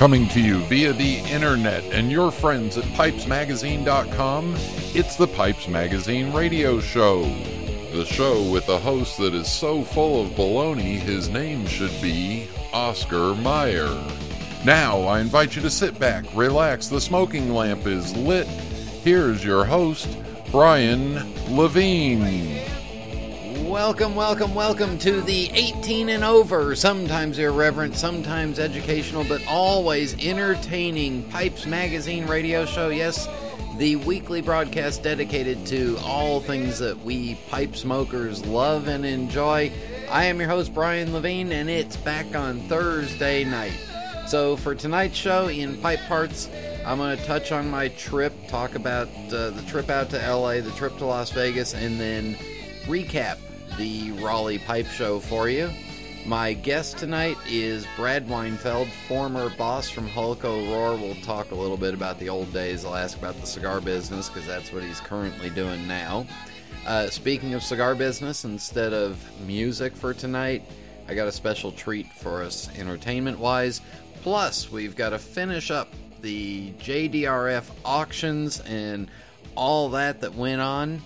Coming to you via the internet and your friends at pipesmagazine.com, it's the Pipes Magazine radio show. The show with a host that is so full of baloney his name should be Oscar Mayer. Now, I invite you to sit back, relax, the smoking lamp is lit. Here's your host, Brian Levine. Welcome, welcome, welcome to the 18 and over, sometimes irreverent, sometimes educational, but always entertaining Pipes Magazine radio show. Yes, the weekly broadcast dedicated to all things that we pipe smokers love and enjoy. I am your host, Brian Levine, and it's back on Thursday night. So, for tonight's show in Pipe Parts, I'm going to touch on my trip, talk about uh, the trip out to LA, the trip to Las Vegas, and then recap the Raleigh Pipe Show for you. My guest tonight is Brad Weinfeld, former boss from Hollco Rohr. We'll talk a little bit about the old days. I'll ask about the cigar business because that's what he's currently doing now. Uh, speaking of cigar business, instead of music for tonight, I got a special treat for us entertainment wise. Plus, we've got to finish up the JDRF auctions and all that that went on.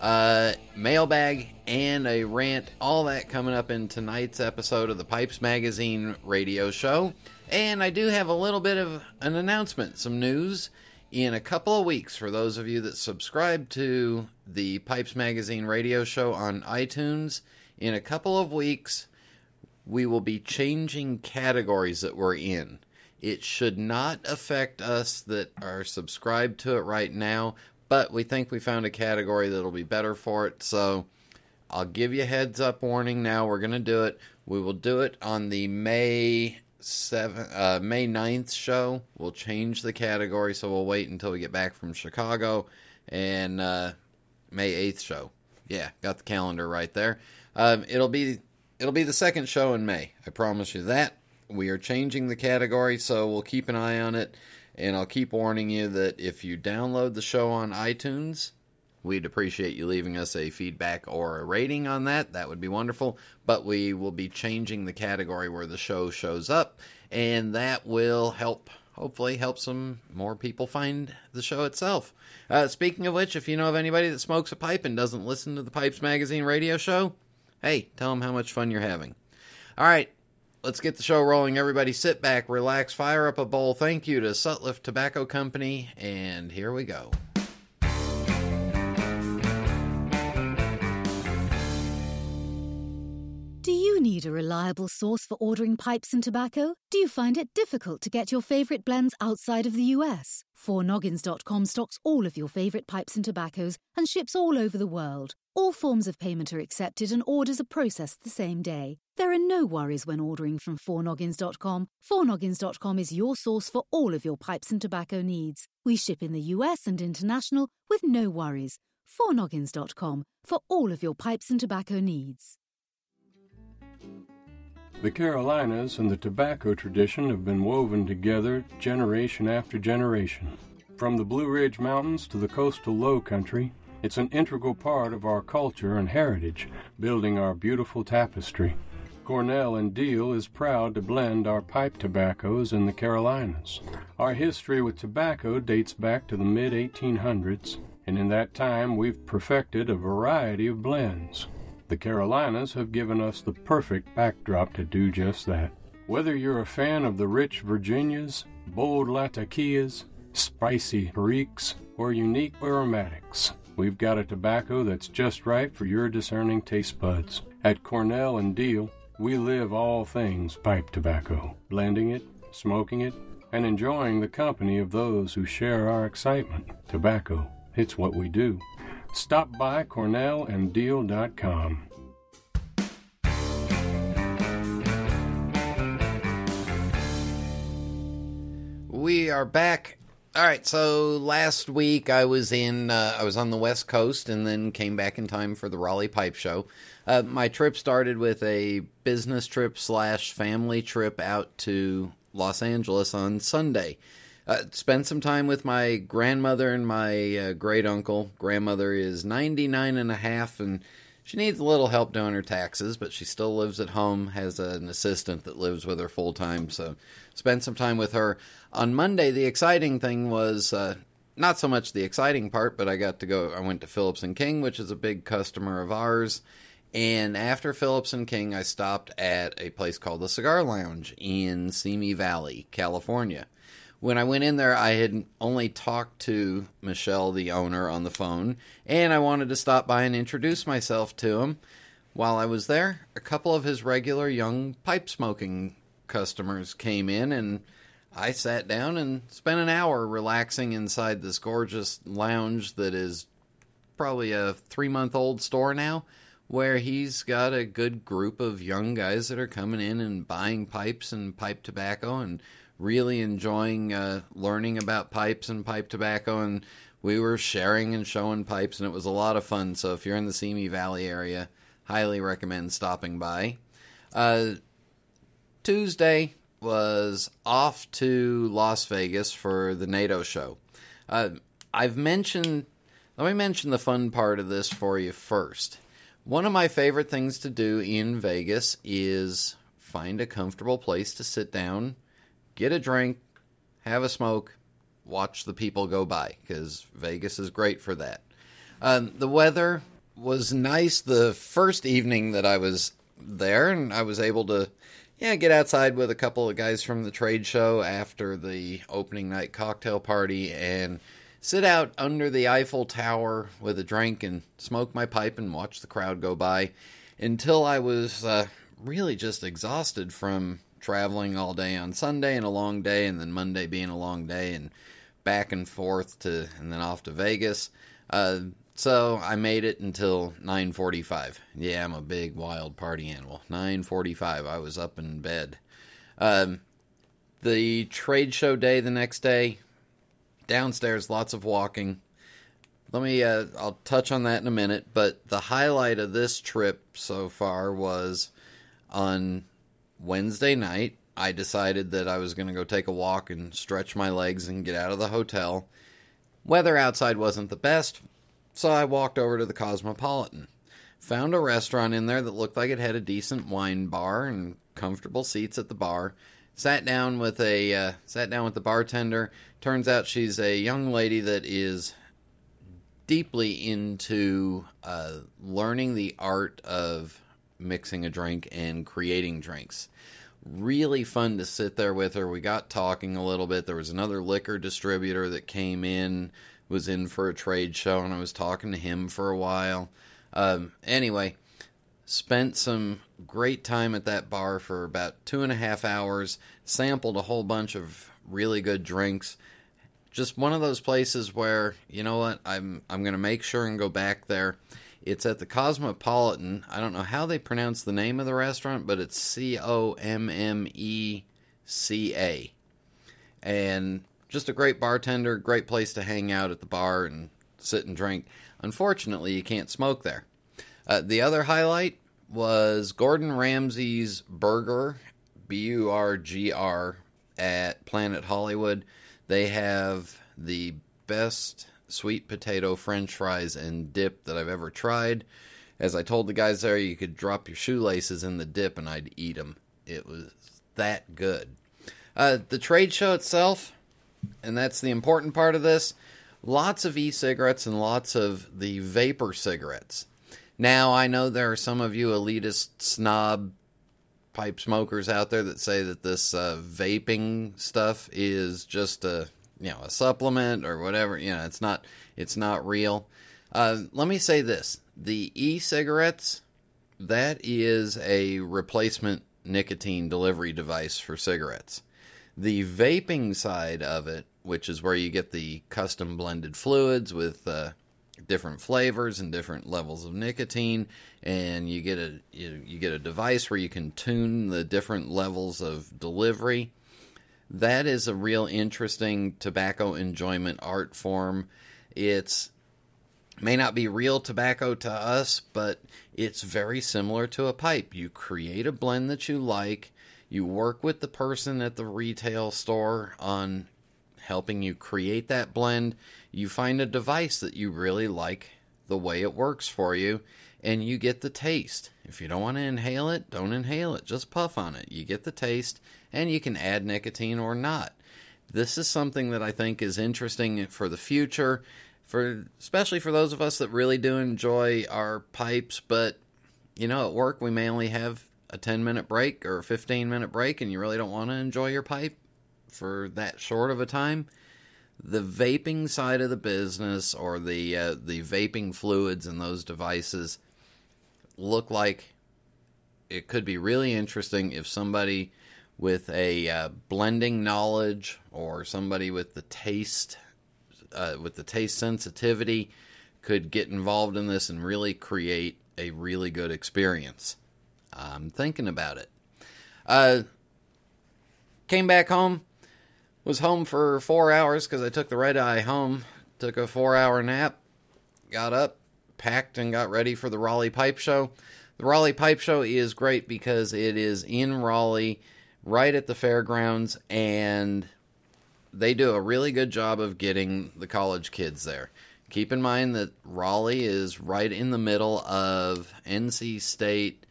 Uh, mailbag and a rant, all that coming up in tonight's episode of the Pipes Magazine radio show. And I do have a little bit of an announcement, some news. In a couple of weeks, for those of you that subscribe to the Pipes Magazine radio show on iTunes, in a couple of weeks, we will be changing categories that we're in. It should not affect us that are subscribed to it right now, but we think we found a category that'll be better for it. So I'll give you a heads up warning now. We're going to do it. We will do it on the May 7 uh, May 9th show. We'll change the category so we'll wait until we get back from Chicago and uh, May 8th show. Yeah, got the calendar right there. Um, it'll be it'll be the second show in May. I promise you that. We are changing the category, so we'll keep an eye on it. And I'll keep warning you that if you download the show on iTunes, we'd appreciate you leaving us a feedback or a rating on that. That would be wonderful. But we will be changing the category where the show shows up, and that will help. Hopefully, help some more people find the show itself. Uh, speaking of which, if you know of anybody that smokes a pipe and doesn't listen to the Pipes Magazine radio show, hey, tell them how much fun you're having. All right, let's get the show rolling. Everybody sit back, relax, fire up a bowl. Thank you to Sutliff Tobacco Company, and here we go. Need a reliable source for ordering pipes and tobacco? Do you find it difficult to get your favorite blends outside of the US? 4noggins.com stocks all of your favorite pipes and tobaccos and ships all over the world. All forms of payment are accepted and orders are processed the same day. There are no worries when ordering from 4noggins.com. 4noggins.com is your source for all of your pipes and tobacco needs. We ship in the US and international with no worries. 4noggins.com for all of your pipes and tobacco needs. The Carolinas and the tobacco tradition have been woven together generation after generation. From the Blue Ridge Mountains to the coastal low country, it's an integral part of our culture and heritage, building our beautiful tapestry. Cornell and Diehl is proud to blend our pipe tobaccos in the Carolinas. Our history with tobacco dates back to the mid 1800s, and in that time we've perfected a variety of blends. The Carolinas have given us the perfect backdrop to do just that. Whether you're a fan of the rich Virginias, bold Latakias, spicy Periques, or unique aromatics, we've got a tobacco that's just right for your discerning taste buds. At Cornell and Diehl, we live all things pipe tobacco, blending it, smoking it, and enjoying the company of those who share our excitement. Tobacco, it's what we do. Stop by cornellanddiehl.com. We are back. All right, so last week I was in uh, I was on the West Coast and then came back in time for the Raleigh Pipe Show. Uh, my trip started with a business trip slash family trip out to Los Angeles on Sunday. Uh, spent some time with my grandmother and my uh, great uncle. Grandmother is 99 and a half, and She needs a little help doing her taxes, but she still lives at home, has an assistant that lives with her full time, so spend some time with her. On Monday, the exciting thing was uh, not so much the exciting part, but I got to go. I went to Phillips and King, which is a big customer of ours. And after Phillips and King, I stopped at a place called the Cigar Lounge in Simi Valley, California. When I went in there, I had only talked to Michelle, the owner, on the phone, and I wanted to stop by and introduce myself to him. While I was there, a couple of his regular young pipe smoking customers came in, and I sat down and spent an hour relaxing inside this gorgeous lounge that is probably a three month old store now where he's got a good group of young guys that are coming in and buying pipes and pipe tobacco and really enjoying uh, learning about pipes and pipe tobacco and we were sharing and showing pipes and it was a lot of fun. So if you're in the simi valley area highly recommend stopping by. Uh, tuesday was off to las vegas for the nato show. Uh, i've mentioned let me mention the fun part of this for you first. One of my favorite things to do in Vegas is find a comfortable place to sit down, get a drink, have a smoke, watch the people go by because Vegas is great for that. Um, the weather was nice the first evening that I was there, and I was able to, yeah, get outside with a couple of guys from the trade show after the opening night cocktail party and sit out under the Eiffel Tower with a drink and smoke my pipe and watch the crowd go by until I was uh, really just exhausted from traveling all day on Sunday and a long day, and then Monday being a long day, and back and forth to and then off to Vegas. Uh, so I made it until 9:45. Yeah, I'm a big wild party animal. 9:45, I was up in bed. Um, the trade show day the next day, downstairs, lots of walking. Let me, uh, I'll touch on that in a minute, but the highlight of this trip so far was on Wednesday night. I decided that I was going to go take a walk and stretch my legs and get out of the hotel. Weather outside wasn't the best, so I walked over to the Cosmopolitan. Found a restaurant in there that looked like it had a decent wine bar and comfortable seats at the bar. Sat down with a uh, sat down with the bartender. Turns out she's a young lady that is deeply into uh, learning the art of mixing a drink and creating drinks. Really fun to sit there with her. We got talking a little bit. There was another liquor distributor that came in, was in for a trade show, and I was talking to him for a while. Um, anyway, spent some great time at that bar for about two and a half hours, sampled a whole bunch of really good drinks. Just one of those places where, you know what, I'm I'm gonna make sure and go back there. It's at the Cosmopolitan. I don't know how they pronounce the name of the restaurant, but it's C O M M E C A. And just a great bartender, great place to hang out at the bar and sit and drink. Unfortunately, you can't smoke there. Uh, the other highlight was Gordon Ramsay's burger, B U R G R, at Planet Hollywood. They have the best sweet potato french fries and dip that I've ever tried. As I told the guys there, you could drop your shoelaces in the dip and I'd eat them. It was that good. Uh, the trade show itself, and that's the important part of this, lots of e cigarettes and lots of the vapor cigarettes. Now, I know there are some of you elitist snob pipe smokers out there that say that this uh, vaping stuff is just a you know a supplement or whatever. You know, it's not it's not real. Uh, let me say this: the e-cigarettes that is a replacement nicotine delivery device for cigarettes. The vaping side of it, which is where you get the custom blended fluids with uh, different flavors and different levels of nicotine and you get a you, you get a device where you can tune the different levels of delivery that is a real interesting tobacco enjoyment art form. It's may not be real tobacco to us but it's very similar to a pipe. You create a blend that you like. You work with the person at the retail store on helping you create that blend. You find a device that you really like the way it works for you and you get the taste. If you don't want to inhale it, don't inhale it. Just puff on it. You get the taste, and you can add nicotine or not. This is something that I think is interesting for the future, for especially for those of us that really do enjoy our pipes. But you know, at work we may only have a 10 minute break or a 15 minute break, and you really don't want to enjoy your pipe for that short of a time the vaping side of the business or the uh, the vaping fluids and those devices look like it could be really interesting if somebody with a uh, blending knowledge or somebody with the taste uh, with the taste sensitivity could get involved in this and really create a really good experience. I'm thinking about it. Uh, came back home was home for four hours because I took the red eye home. Took a four hour nap, got up, packed, and got ready for the Raleigh Pipe Show. The Raleigh Pipe Show is great because it is in Raleigh, right at the fairgrounds, and they do a really good job of getting the college kids there. Keep in mind that Raleigh is right in the middle of NC State,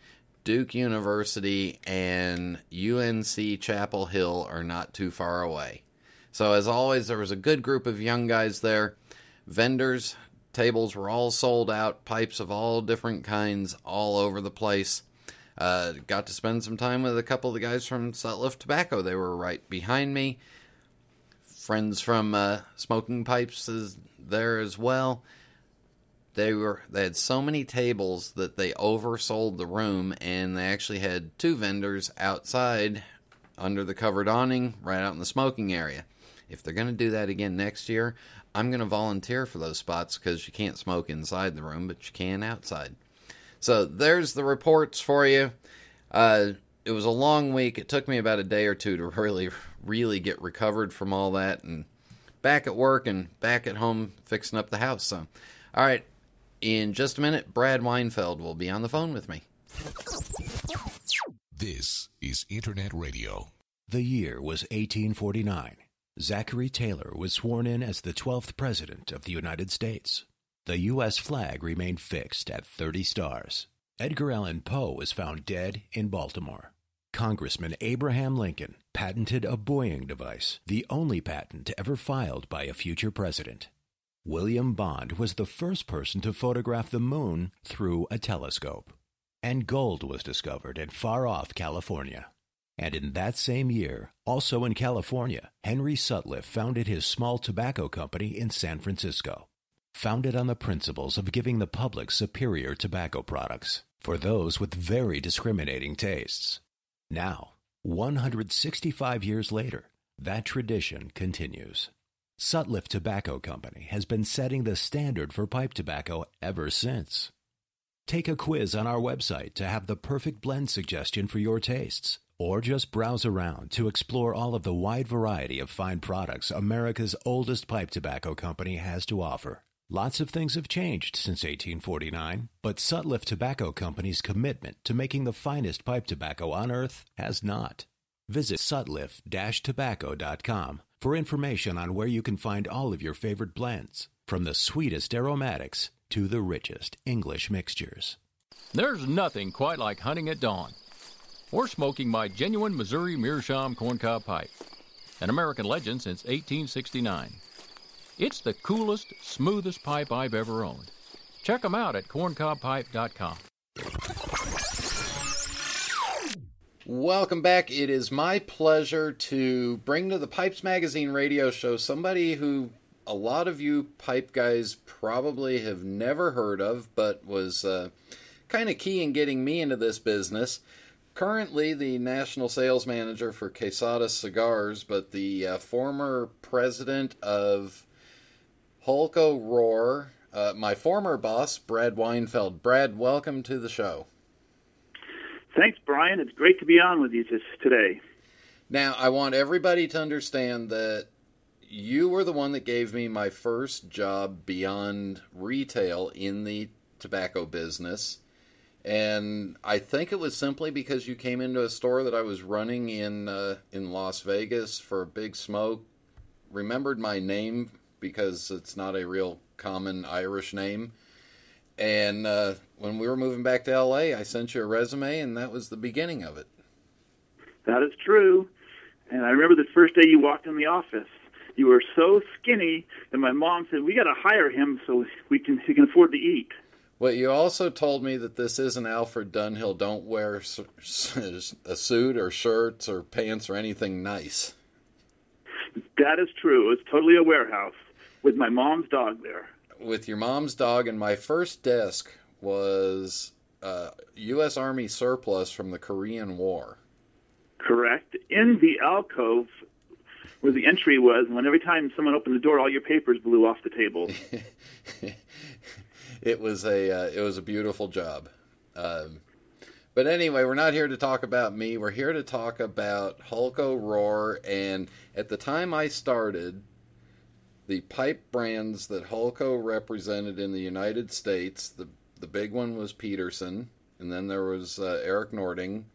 Duke University and UNC Chapel Hill are not too far away. So, as always, there was a good group of young guys there. Vendors, tables were all sold out, pipes of all different kinds all over the place. Uh, got to spend some time with a couple of the guys from Sutliff Tobacco. They were right behind me. Friends from uh, Smoking Pipes is there as well they were they had so many tables that they oversold the room and they actually had two vendors outside under the covered awning right out in the smoking area if they're going to do that again next year i'm going to volunteer for those spots because you can't smoke inside the room but you can outside so there's the reports for you uh, it was a long week it took me about a day or two to really really get recovered from all that and back at work and back at home fixing up the house so all right in just a minute, Brad Weinfeld will be on the phone with me. This is Internet Radio. The year was 1849. Zachary Taylor was sworn in as the 12th President of the United States. The U.S. flag remained fixed at 30 stars. Edgar Allan Poe was found dead in Baltimore. Congressman Abraham Lincoln patented a buoying device, the only patent ever filed by a future president. William Bond was the first person to photograph the moon through a telescope. And gold was discovered in far off California. And in that same year, also in California, Henry Sutliff founded his small tobacco company in San Francisco. Founded on the principles of giving the public superior tobacco products for those with very discriminating tastes. Now, 165 years later, that tradition continues. Sutliff Tobacco Company has been setting the standard for pipe tobacco ever since. Take a quiz on our website to have the perfect blend suggestion for your tastes, or just browse around to explore all of the wide variety of fine products America's oldest pipe tobacco company has to offer. Lots of things have changed since 1849, but Sutliff Tobacco Company's commitment to making the finest pipe tobacco on earth has not. Visit sutliff-tobacco.com for information on where you can find all of your favorite blends, from the sweetest aromatics to the richest English mixtures. There's nothing quite like hunting at dawn or smoking my genuine Missouri Meerschaum corncob pipe, an American legend since 1869. It's the coolest, smoothest pipe I've ever owned. Check them out at corncobpipe.com. Welcome back. It is my pleasure to bring to the Pipes Magazine radio show somebody who a lot of you pipe guys probably have never heard of, but was uh, kind of key in getting me into this business. Currently, the national sales manager for Quesada Cigars, but the uh, former president of Hollco Rohr, uh, my former boss, Brad Weinfeld. Brad, welcome to the show. Thanks, Brian. It's great to be on with you today. Now, I want everybody to understand that you were the one that gave me my first job beyond retail in the tobacco business. And I think it was simply because you came into a store that I was running in uh, in Las Vegas for a Big Smoke, remembered my name because it's not a real common Irish name, And uh, when we were moving back to LA, I sent you a resume, and that was the beginning of it. That is true. And I remember the first day you walked in the office. You were so skinny that my mom said, "We got to hire him so we can he can afford to eat." Well, you also told me that this isn't Alfred Dunhill. Don't wear a suit or shirts or pants or anything nice. That is true. It's totally a warehouse with my mom's dog there. With your mom's dog, and my first desk was uh, U.S. Army surplus from the Korean War. Correct. In the alcove where the entry was, when every time someone opened the door, all your papers blew off the table. it was a uh, it was a beautiful job. Um, but anyway, we're not here to talk about me. We're here to talk about Hollco Rohr. And at the time I started, the pipe brands that Hollco represented in the United States, the the big one was Peterson, and then there was uh, Erik Nording,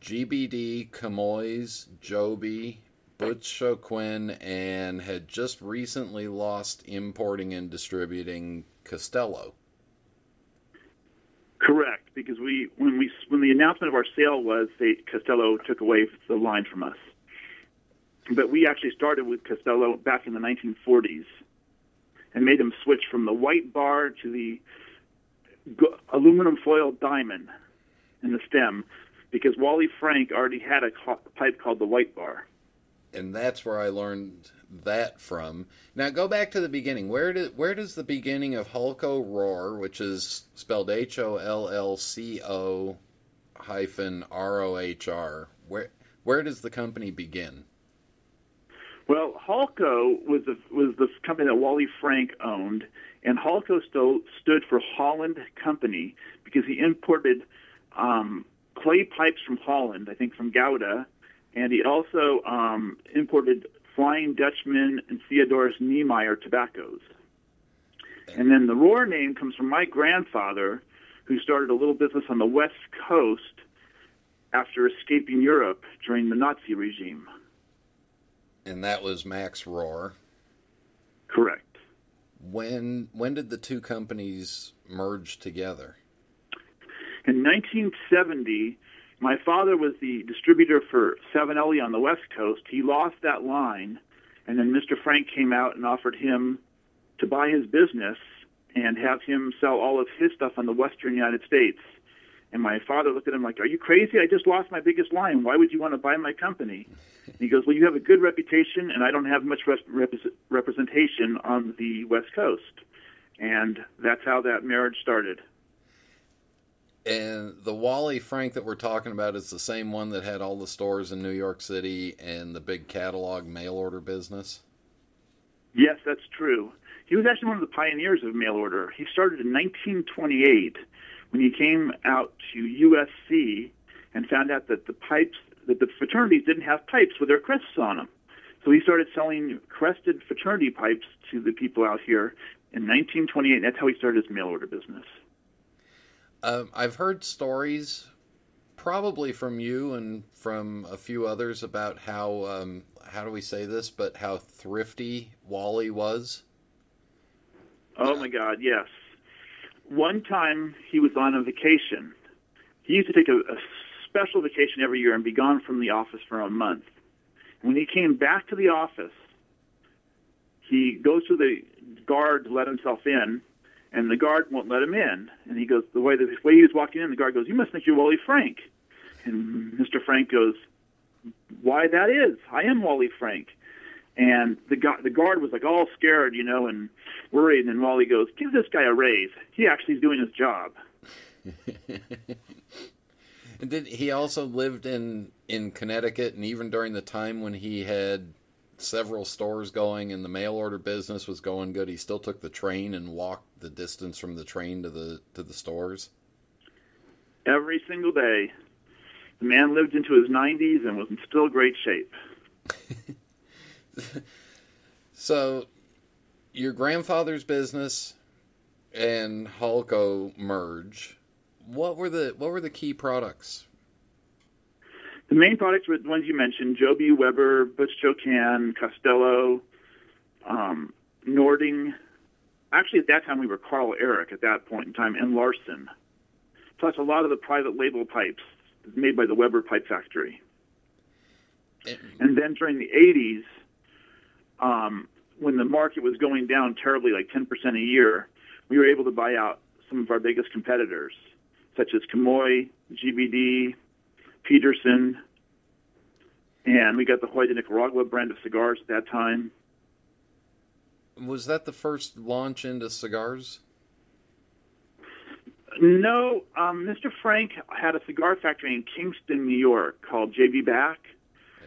GBD, Comoy's, Jobey, Butch Quinn, and had just recently lost importing and distributing Castello. Correct, because we when we when the announcement of our sale was, they, Castello took away the line from us. But we actually started with Castello back in the 1940s, and made them switch from the white bar to the aluminum foil diamond in the stem, because Wally Frank already had a pipe called the white bar. And that's where I learned that from. Now go back to the beginning. Where where does the beginning of Hollco Rohr, which is spelled H O L L C O hyphen R O H R, where where does the company begin? Well, Hollco was the was the company that Wally Frank owned, and still stood for Holland Company because he imported um, clay pipes from Holland, I think from Gouda, and he also um, imported Flying Dutchman and Theodorus Niemeyer tobaccos. And then the Rohr name comes from my grandfather, who started a little business on the West Coast after escaping Europe during the Nazi regime. And that was Max Rohr. Correct. When when did the two companies merge together? In 1970, my father was the distributor for Savinelli on the West Coast. He lost that line, and then Mr. Frank came out and offered him to buy his business and have him sell all of his stuff on the Western United States. And my father looked at him like, "Are you crazy? I just lost my biggest line. Why would you want to buy my company?" And he goes, "Well, you have a good reputation, and I don't have much rep- representation on the West Coast." And that's how that marriage started. And the Wally Frank that we're talking about is the same one that had all the stores in New York City and the big catalog mail order business. Yes, that's true. He was actually one of the pioneers of mail order. He started in 1928 when he came out to USC and found out that the pipes that the fraternities didn't have pipes with their crests on them. So he started selling crested fraternity pipes to the people out here in 1928. That's how he started his mail order business. Um, I've heard stories, probably from you and from a few others, about how um, how do we say this? But how thrifty Wally was. Oh my God! Yes. One time he was on a vacation. He used to take a, a special vacation every year and be gone from the office for a month. When he came back to the office, he goes to the guard to let himself in, and the guard won't let him in. And he goes, the way the way he was walking in, the guard goes, "You must think you're Wally Frank." And Mr. Frank goes, "Why that is? I am Wally Frank." And the guard, the guard was like all scared, you know, and worried. And Wally goes, "Give this guy a raise. He actually is doing his job." and did he also lived in in Connecticut? And even during the time when he had several stores going and the mail order business was going good, he still took the train and walked the distance from the train to the to the stores. Every single day, the man lived into his 90s and was in still great shape. so, your grandfather's business and Hollco merge. What were the what were the key products the main products were the ones you mentioned: Jobey, Weber, Butch Joe Costello, um, Nording, actually at that time we were Karl Erik at that point in time and Larsen, plus a lot of the private label pipes made by the Weber Pipe Factory. And then during the 80s, um, when the market was going down terribly, like 10% a year, we were able to buy out some of our biggest competitors, such as Comoy, GBD, Peterson, and we got the Joya de Nicaragua brand of cigars at that time. Was that the first launch into cigars? No, um, Mr. Frank had a cigar factory in Kingston, New York, called JB Back.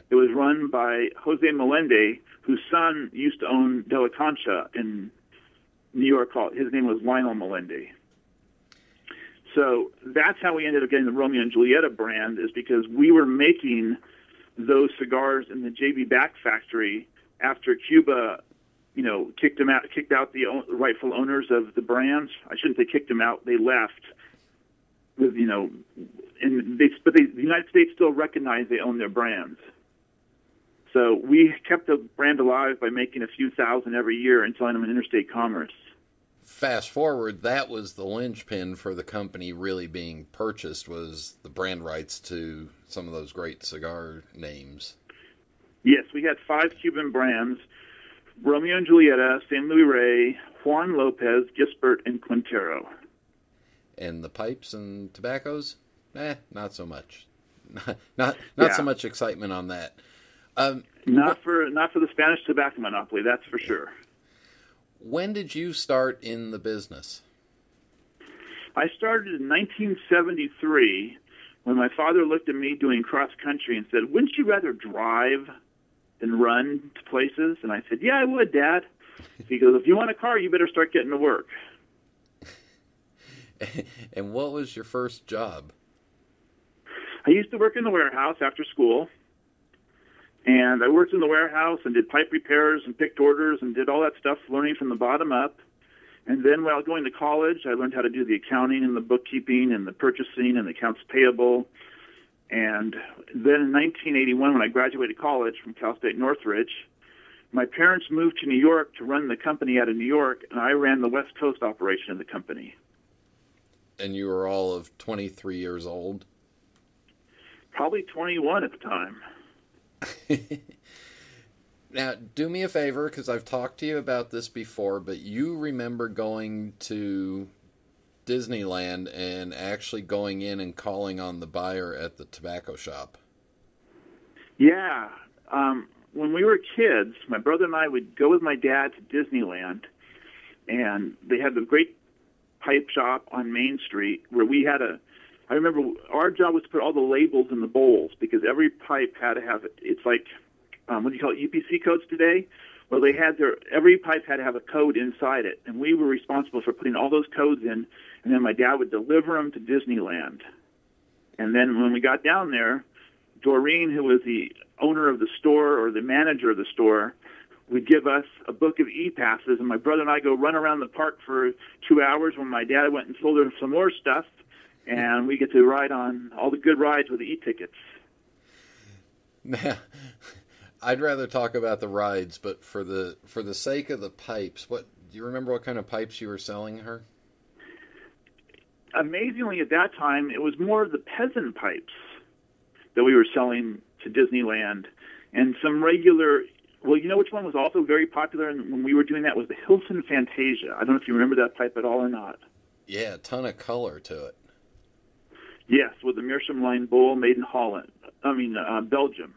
It was run by Jose Melendi, whose son used to own De La Concha in New York. Called his name was Lionel Melendi. So that's how we ended up getting the Romeo and Julieta brand, is because we were making those cigars in the JB Back factory after Cuba, you know, kicked them out, kicked out the rightful owners of the brands. I shouldn't say kicked them out; they left. With you know, and they, but they, the United States still recognized they own their brands. So we kept the brand alive by making a few thousand every year and selling them in interstate commerce. Fast forward, that was the linchpin for the company really being purchased was the brand rights to some of those great cigar names. Yes, we had five Cuban brands: Romeo and Julieta, San Luis Rey, Juan Lopez, Gisbert, and Quintero. And the pipes and tobaccos, eh, not so much. not not, not Yeah. so much excitement on that. Um, Not for not for the Spanish tobacco monopoly, that's for sure. When did you start in the business? I started in 1973 when my father looked at me doing cross country and said, "Wouldn't you rather drive than run to places?" And I said, "Yeah, I would, Dad." He goes, "If you want a car, you better start getting to work." and what was your first job? I used to work in the warehouse after school, and I worked in the warehouse and did pipe repairs and picked orders and did all that stuff, learning from the bottom up. And then while going to college, I learned how to do the accounting and the bookkeeping and the purchasing and the accounts payable. And then in 1981, when I graduated college from Cal State Northridge, my parents moved to New York to run the company out of New York, and I ran the West Coast operation of the company. And you were all of 23 years old. Probably 21 at the time. Now, do me a favor because I've talked to you about this before, but you remember going to Disneyland and actually going in and calling on the buyer at the tobacco shop. Yeah. Um, when we were kids, my brother and I would go with my dad to Disneyland, and they had the great pipe shop on Main Street where we had a. I remember our job was to put all the labels in the bowls because every pipe had to have. It's like, um, what do you call it, UPC codes today? Well, they had their every pipe had to have a code inside it, and we were responsible for putting all those codes in, and then my dad would deliver them to Disneyland. And then when we got down there, Doreen, who was the owner of the store or the manager of the store, would give us a book of e-passes, and my brother and I go run around the park for two hours when my dad went and sold her some more stuff, and we get to ride on all the good rides with the e-tickets. Now, I'd rather talk about the rides, but for the for the sake of the pipes, what do you remember? What kind of pipes you were selling her? Amazingly, at that time, it was more of the peasant pipes that we were selling to Disneyland, and some regular. Well, you know which one was also very popular and when we were doing that was the Hilson Fantasia. I don't know if you remember that pipe at all or not. Yeah, a ton of color to it. Yes, with the Meerschaum line bowl made in Holland. I mean, uh, Belgium.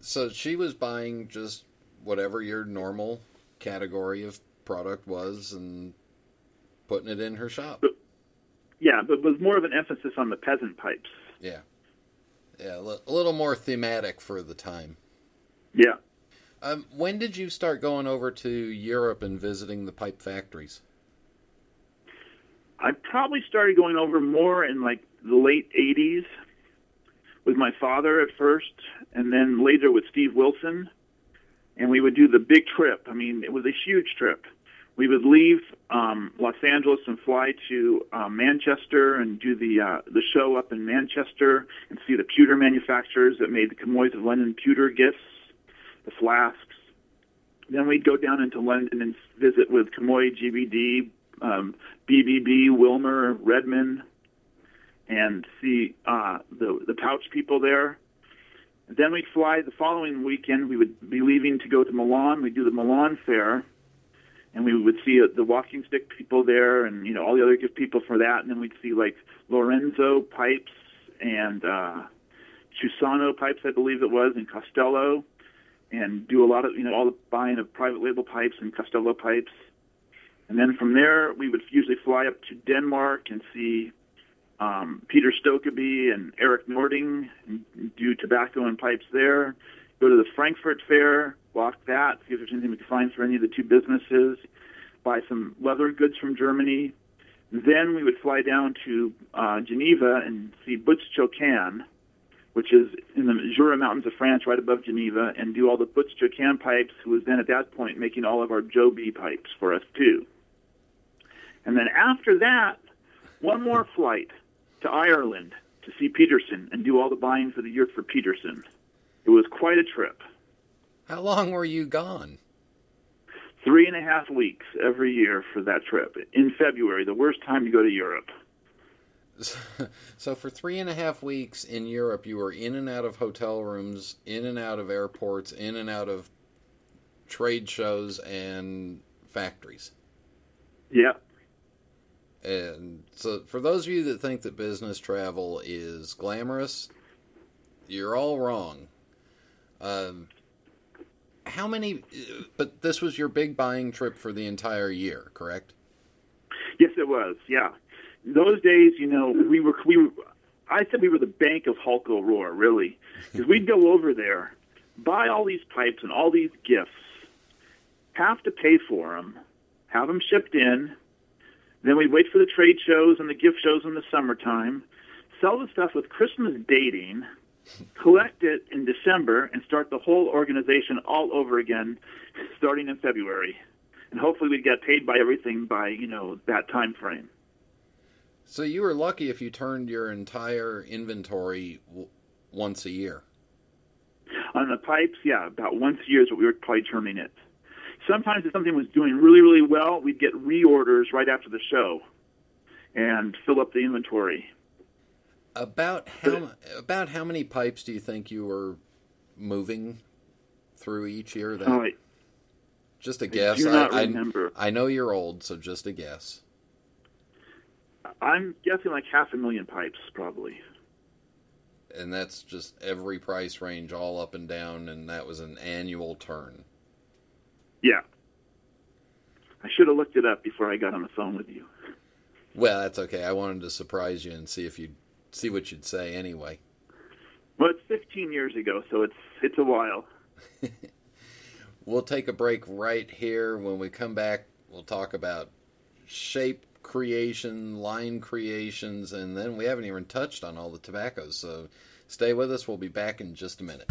So she was buying just whatever your normal category of product was and putting it in her shop. Yeah, but was more of an emphasis on the peasant pipes. Yeah. Yeah, a a little more thematic for the time. Yeah. Um, when did you start going over to Europe and visiting the pipe factories? I probably started going over more in like the late 80s with my father at first, and then later with Steve Wilson. And we would do the big trip. I mean, it was a huge trip. We would leave um, Los Angeles and fly to uh, Manchester and do the uh, the show up in Manchester and see the pewter manufacturers that made the Comoy's of London pewter gifts, the flasks. Then we'd go down into London and visit with Comoy, GBD, um, BBB, Wilmer, Redman, and see uh, the the pouch people there. Then we'd fly the following weekend. We would be leaving to go to Milan. We'd do the Milan Fair, and we would see uh, the walking stick people there, and you know all the other good people for that. And then we'd see like Lorenzo pipes and uh, Chusano pipes, I believe it was, and Castello, and do a lot of you know all the buying of private label pipes and Castello pipes. And then from there, we would usually fly up to Denmark and see um, Peter Stokkebye and Erik Nording do tobacco and pipes there. Go to the Frankfurt Fair, walk that, see if there's anything we can find for any of the two businesses. Buy some leather goods from Germany. Then we would fly down to uh, Geneva and see Butz Chocan, which is in the Jura Mountains of France, right above Geneva, and do all the Butz Chocan pipes, who was then at that point making all of our Jobey pipes for us too. And then after that, one more flight to Ireland to see Peterson and do all the buying for the year for Peterson. It was quite a trip. How long were you gone? Three and a half weeks every year for that trip in February, the worst time to go to Europe. So for three and a half weeks in Europe, you were in and out of hotel rooms, in and out of airports, in and out of trade shows and factories. Yeah. And so, for those of you that think that business travel is glamorous, you're all wrong. Um, how many? But this was your big buying trip for the entire year, correct? Yes, it was. Yeah. Those days, you know, we were we were. I said we were the bank of Hollco Rohr, really, because we'd go over there, buy all these pipes and all these gifts, have to pay for them, have them shipped in, then we'd wait for the trade shows and the gift shows in the summertime, sell the stuff with Christmas dating, collect it in December, and start the whole organization all over again, starting in February. And hopefully we'd get paid by everything by, you know, that time frame. So you were lucky if you turned your entire inventory w- once a year. On the pipes, yeah, about once a year is what we were probably turning it. Sometimes if something was doing really, really well, we'd get reorders right after the show and fill up the inventory. About how about how many pipes do you think you were moving through each year? Then Oh, I, just a guess. I, remember. I know you're old, so just a guess. I'm guessing like half a million pipes, probably. And that's just every price range, all up and down, and that was an annual turn. Yeah. I should have looked it up before I got on the phone with you. Well, that's okay. I wanted to surprise you and see if you'd see what you'd say anyway. Well, it's 15 years ago, so it's it's a while. We'll take a break right here. When we come back, we'll talk about shape creation, line creations, and then we haven't even touched on all the tobaccos. So stay with us. We'll be back in just a minute.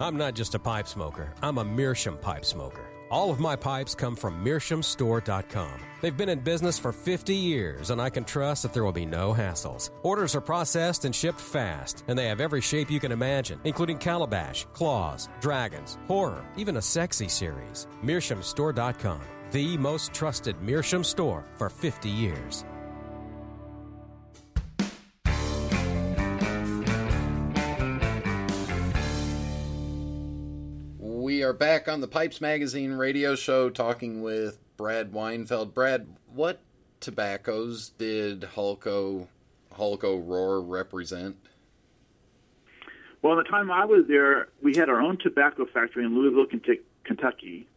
I'm not just a pipe smoker, I'm a Meerschaum pipe smoker. All of my pipes come from MeerschaumStore.com. They've been in business for 50 years, and I can trust that there will be no hassles. Orders are processed and shipped fast, and they have every shape you can imagine, including calabash, claws, dragons, horror, even a sexy series. MeerschaumStore.com, the most trusted Meerschaum store for 50 years. Are back on the Pipes Magazine radio show talking with Brad Weinfeld. Brad, what tobaccos did Hollco Hollco Rohr represent? Well, at the time I was there, we had our own tobacco factory in Louisville, Kentucky,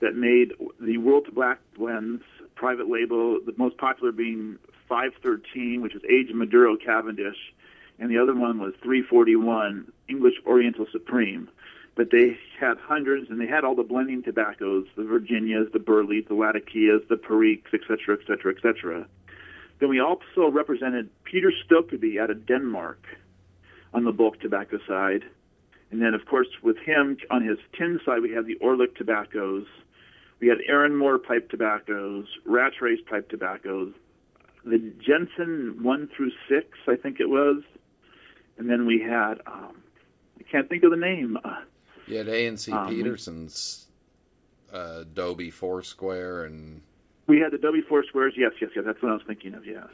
that made the World Black Blends private label, the most popular being 513, which is aged Maduro Cavendish, and the other one was 341 English Oriental Supreme. But they had hundreds, and they had all the blending tobaccos, the Virginias, the Burleys, the Latakias, the Periques, etc., etc., etc. Then we also represented Peter Stokkebye out of Denmark on the bulk tobacco side. And then, of course, with him on his tin side, we had the Orlik tobaccos. We had Erinmore pipe tobaccos, Rattray pipe tobaccos, the Jensen 1 through 6, I think it was. And then we had, um, I can't think of the name. Uh, you had A&C um, Peterson's uh, Dobie Foursquare and. We had the Dobie Foursquares, yes, yes, yes. That's what I was thinking of, yes.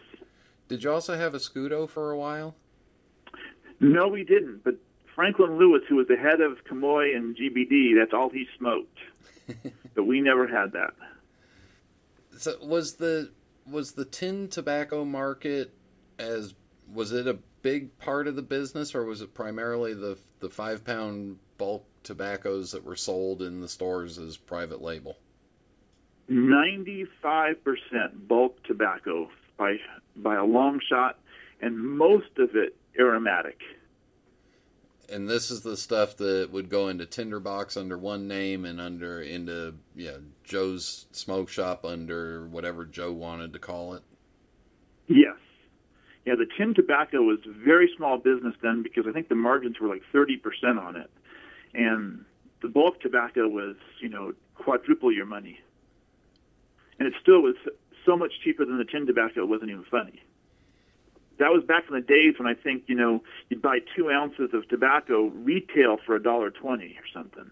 Did you also have a Scudo for a while? No, we didn't. But Franklin Lewis, who was the head of Comoy and GBD, that's all he smoked. but we never had that. So was the was the tin tobacco market as was it a big part of the business, or was it primarily the the five pound bulk tobaccos that were sold in the stores as private label? Ninety five percent bulk tobacco by by a long shot, and most of it aromatic. And this is the stuff that would go into Tinderbox under one name and under into yeah Joe's smoke shop under whatever Joe wanted to call it. Yes. Yeah, the tin tobacco was a very small business then because I think the margins were like 30% on it. And the bulk tobacco was, you know, quadruple your money. And it still was so much cheaper than the tin tobacco, it wasn't even funny that was back in the days when I think you know you'd buy two ounces of tobacco retail for a dollar twenty or something.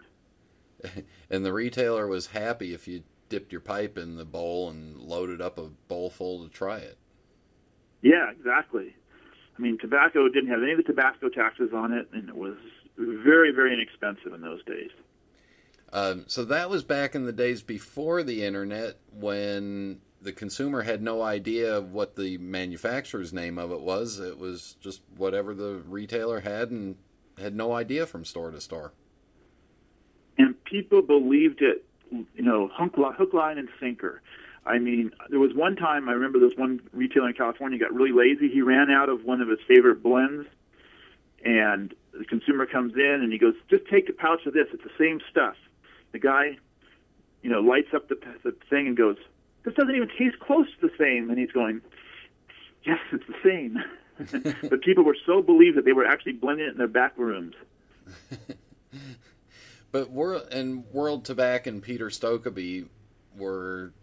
and the retailer was happy if you dipped your pipe in the bowl and loaded up a bowl full to try it. Yeah, exactly. I mean, tobacco didn't have any of the tobacco taxes on it, and it was very, very inexpensive in those days. Um, so that was back in the days before the internet when the consumer had no idea what the manufacturer's name of it was. It was just whatever the retailer had and had no idea from store to store. And people believed it, you know, hook, hook line, and sinker. I mean, there was one time I remember this one retailer in California got really lazy. He ran out of one of his favorite blends, and the consumer comes in and he goes, "Just take a pouch of this. It's the same stuff." The guy, you know, lights up the, the thing and goes, this doesn't even taste close to the same. And he's going, yes, it's the same. but people were so believed that they were actually blending it in their back rooms. but World and World Tobacco and Peter Stokkebye were,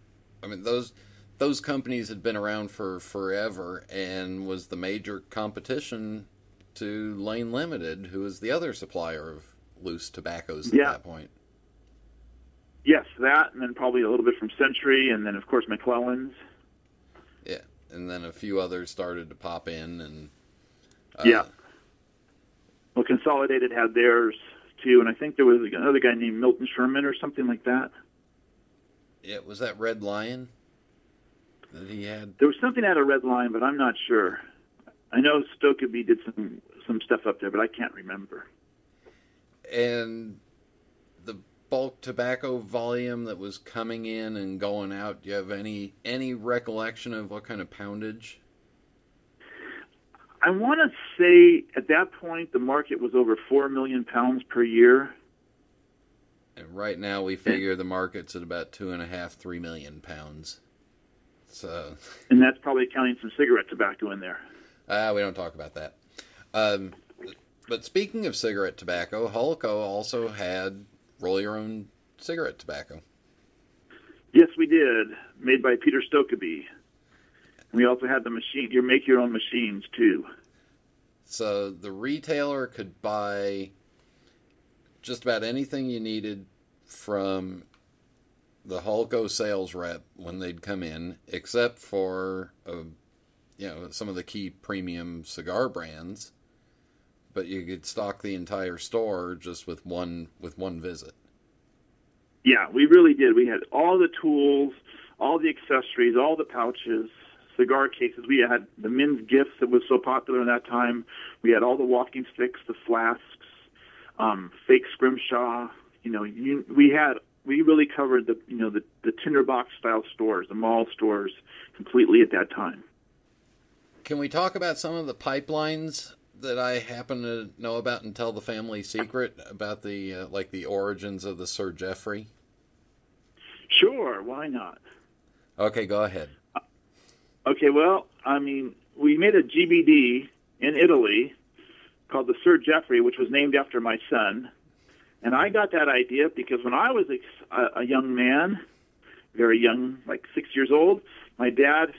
I mean those those companies had been around for forever and was the major competition to Lane Limited, who was the other supplier of loose tobaccos at yeah. that point yes, that, and then probably a little bit from Century, and then of course McClelland's. Yeah, and then a few others started to pop in, and uh, yeah. Well, Consolidated had theirs too, and I think there was another guy named Milton Sherman or something like that. Yeah, was that Red Lion that he had? There was something out of Red Lion, but I'm not sure. I know Stokkebye did some some stuff up there, but I can't remember. And the bulk tobacco volume that was coming in and going out? Do you have any any recollection of what kind of poundage? I want to say at that point the market was over four million pounds per year. And right now we figure the market's at about two and a half, three million pounds. So, and that's probably counting some cigarette tobacco in there. Ah, uh, we don't talk about that. Um, but speaking of cigarette tobacco, Hollco also had roll your own cigarette tobacco. Yes, we did. Made by Peter Stokkebye. We also had the machine. You make your own machines too. So the retailer could buy just about anything you needed from the Hollco sales rep when they'd come in, except for uh, you know some of the key premium cigar brands but you could stock the entire store just with one with one visit. Yeah, we really did. We had all the tools, all the accessories, all the pouches, cigar cases. We had the men's gifts that was so popular in that time. We had all the walking sticks, the flasks, um, fake scrimshaw. You know, you, we had we really covered the you know the the tinderbox style stores, the mall stores, completely at that time. Can we talk about some of the pipelines that I happen to know about and tell the family secret about the uh, like the origins of the Sir Geoffrey? Sure, why not? Okay, go ahead. Okay, well, I mean, we made a GBD in Italy called the Sir Geoffrey, which was named after my son. And I got that idea because when I was a, a young man, very young, like six years old, my dad,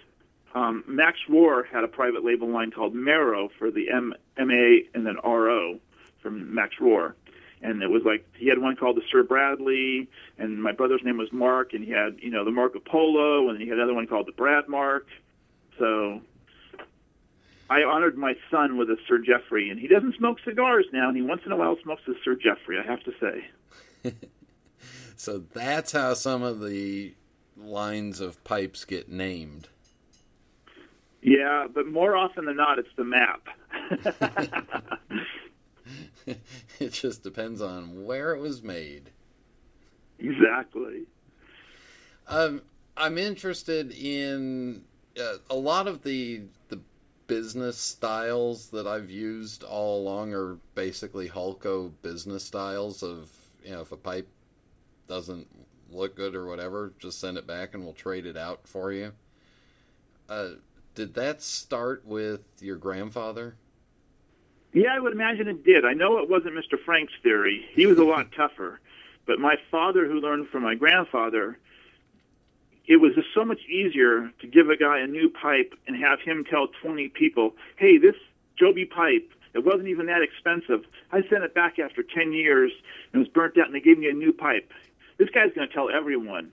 um, Max Rohr, had a private label line called Marrow for the M, M-A and then R-O from Max Rohr. And it was like he had one called the Sir Bradley, and my brother's name was Mark, and he had you know the Marco Polo, and he had another one called the Brad Mark. So I honored my son with a Sir Jeffrey, and he doesn't smoke cigars now, and he once in a while smokes a Sir Jeffrey. I have to say. so that's how some of the lines of pipes get named. Yeah, but more often than not, it's the map. it just depends on where it was made. Exactly. Um, I'm interested in uh, a lot of the the business styles that I've used all along are basically Hollco business styles of you know if a pipe doesn't look good or whatever, just send it back and we'll trade it out for you. Uh, did that start with your grandfather? Yeah, I would imagine it did. I know it wasn't Mr. Frank's theory. He was a lot tougher. But my father, who learned from my grandfather, it was just so much easier to give a guy a new pipe and have him tell 20 people, hey, this Jobey pipe, it wasn't even that expensive. I sent it back after 10 years and it was burnt out and they gave me a new pipe. This guy's going to tell everyone,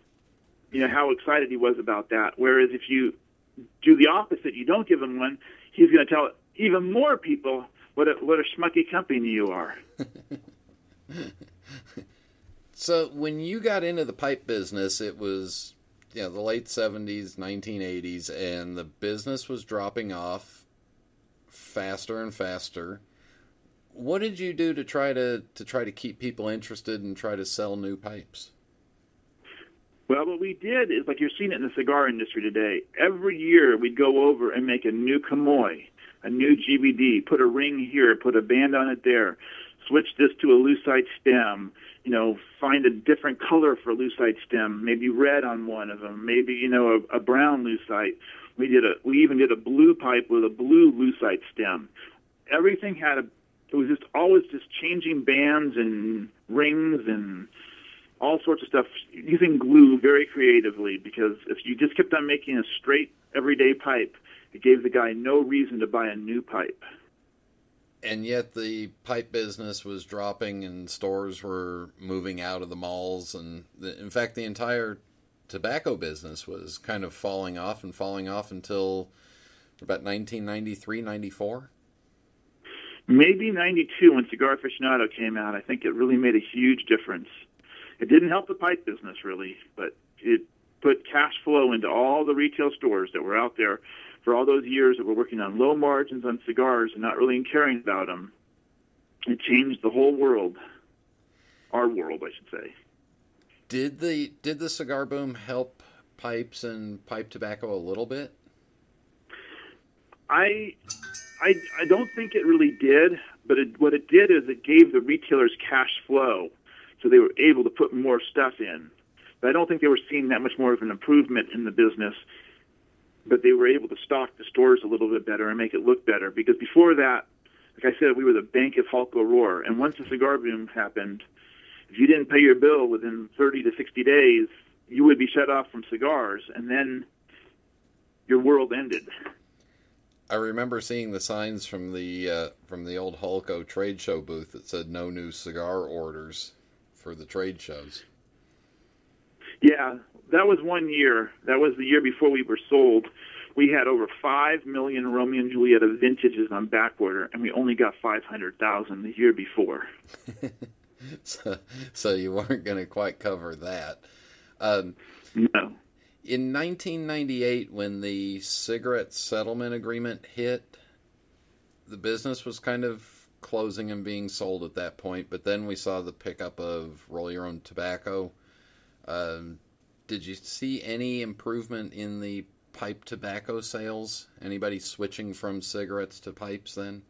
you know, how excited he was about that. Whereas if you do the opposite, you don't give him one, he's going to tell even more people what a, what a schmucky company you are. so when you got into the pipe business, it was you know the late 70s, 1980s, and the business was dropping off faster and faster. What did you do to try to to try to keep people interested and try to sell new pipes? Well, what we did is like you're seeing it in the cigar industry today. Every year we'd go over and make a new Comoy a new GBD, put a ring here, put a band on it there, switch this to a lucite stem, you know, find a different color for lucite stem, maybe red on one of them, maybe, you know, a, a brown lucite. We did a, we even did a blue pipe with a blue lucite stem. Everything had a, it was just always just changing bands and rings and all sorts of stuff using glue very creatively because if you just kept on making a straight everyday pipe, it gave the guy no reason to buy a new pipe. And yet the pipe business was dropping and stores were moving out of the malls. And the, in fact, the entire tobacco business was kind of falling off and falling off until about 1993, 94. Maybe 92 when Cigar Aficionado came out. I think it really made a huge difference. It didn't help the pipe business really, but it put cash flow into all the retail stores that were out there for all those years that we're working on low margins on cigars and not really caring about them, it changed the whole world, our world, I should say. Did the did the cigar boom help pipes and pipe tobacco a little bit? I I I don't think it really did, but it, what it did is it gave the retailers cash flow, so they were able to put more stuff in. But I don't think they were seeing that much more of an improvement in the business but they were able to stock the stores a little bit better and make it look better. Because before that, like I said, we were the bank of Hulco Roar. And once the cigar boom happened, if you didn't pay your bill within 30 to 60 days, you would be shut off from cigars, and then your world ended. I remember seeing the signs from the uh, from the old Hulco trade show booth that said no new cigar orders for the trade shows. Yeah, that was one year. That was the year before we were sold. We had over five million Romeo and Julieta vintages on back order, and we only got five hundred thousand the year before. so, so you weren't going to quite cover that. Um, no. In 1998, when the cigarette settlement agreement hit, the business was kind of closing and being sold at that point. But then we saw the pickup of roll your own tobacco. Um, did you see any improvement in the pipe tobacco sales? Anybody switching from cigarettes to pipes then?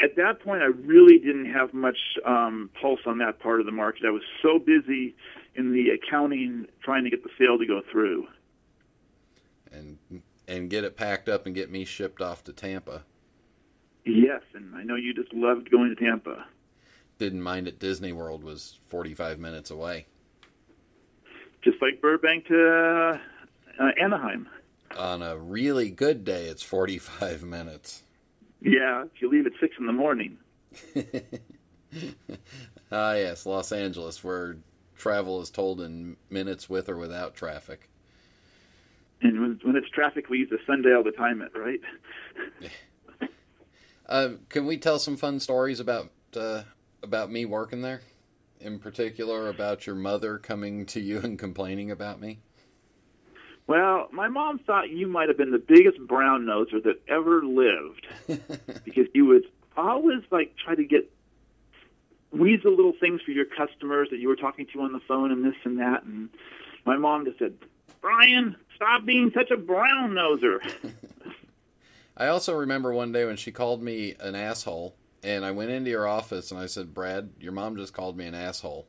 At that point, I really didn't have much um, pulse on that part of the market. I was so busy in the accounting trying to get the sale to go through. And and get it packed up and get me shipped off to Tampa. Yes, and I know you just loved going to Tampa. Didn't mind it. Disney World was 45 minutes away. Just like Burbank to uh, Anaheim. On a really good day, it's 45 minutes. Yeah, if you leave at 6 in the morning. ah, yes, Los Angeles, where travel is told in minutes with or without traffic. And when, when it's traffic, we use the sundial to time it, right? uh, can we tell some fun stories about uh, about me working there? In particular, about your mother coming to you and complaining about me. Well, my mom thought you might have been the biggest brown noser that ever lived because you would always like try to get weasel little things for your customers that you were talking to on the phone and this and that. And my mom just said, Brian, stop being such a brown noser. I also remember one day when she called me an asshole, and I went into your office and I said, Brad, your mom just called me an asshole.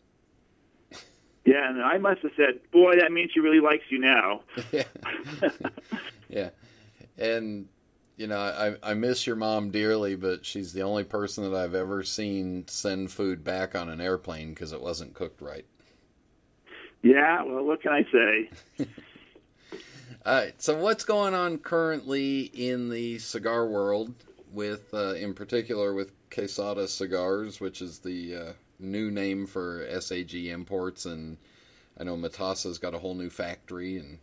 Yeah, and I must have said, "Boy, that means she really likes you now." yeah. yeah, and you know, I I miss your mom dearly, but she's the only person that I've ever seen send food back on an airplane because it wasn't cooked right. Yeah, well, what can I say? All right, so what's going on currently in the cigar world, with uh, in particular with Quesada Cigars, which is the uh, new name for SAG imports, and I know Matasa's got a whole new factory and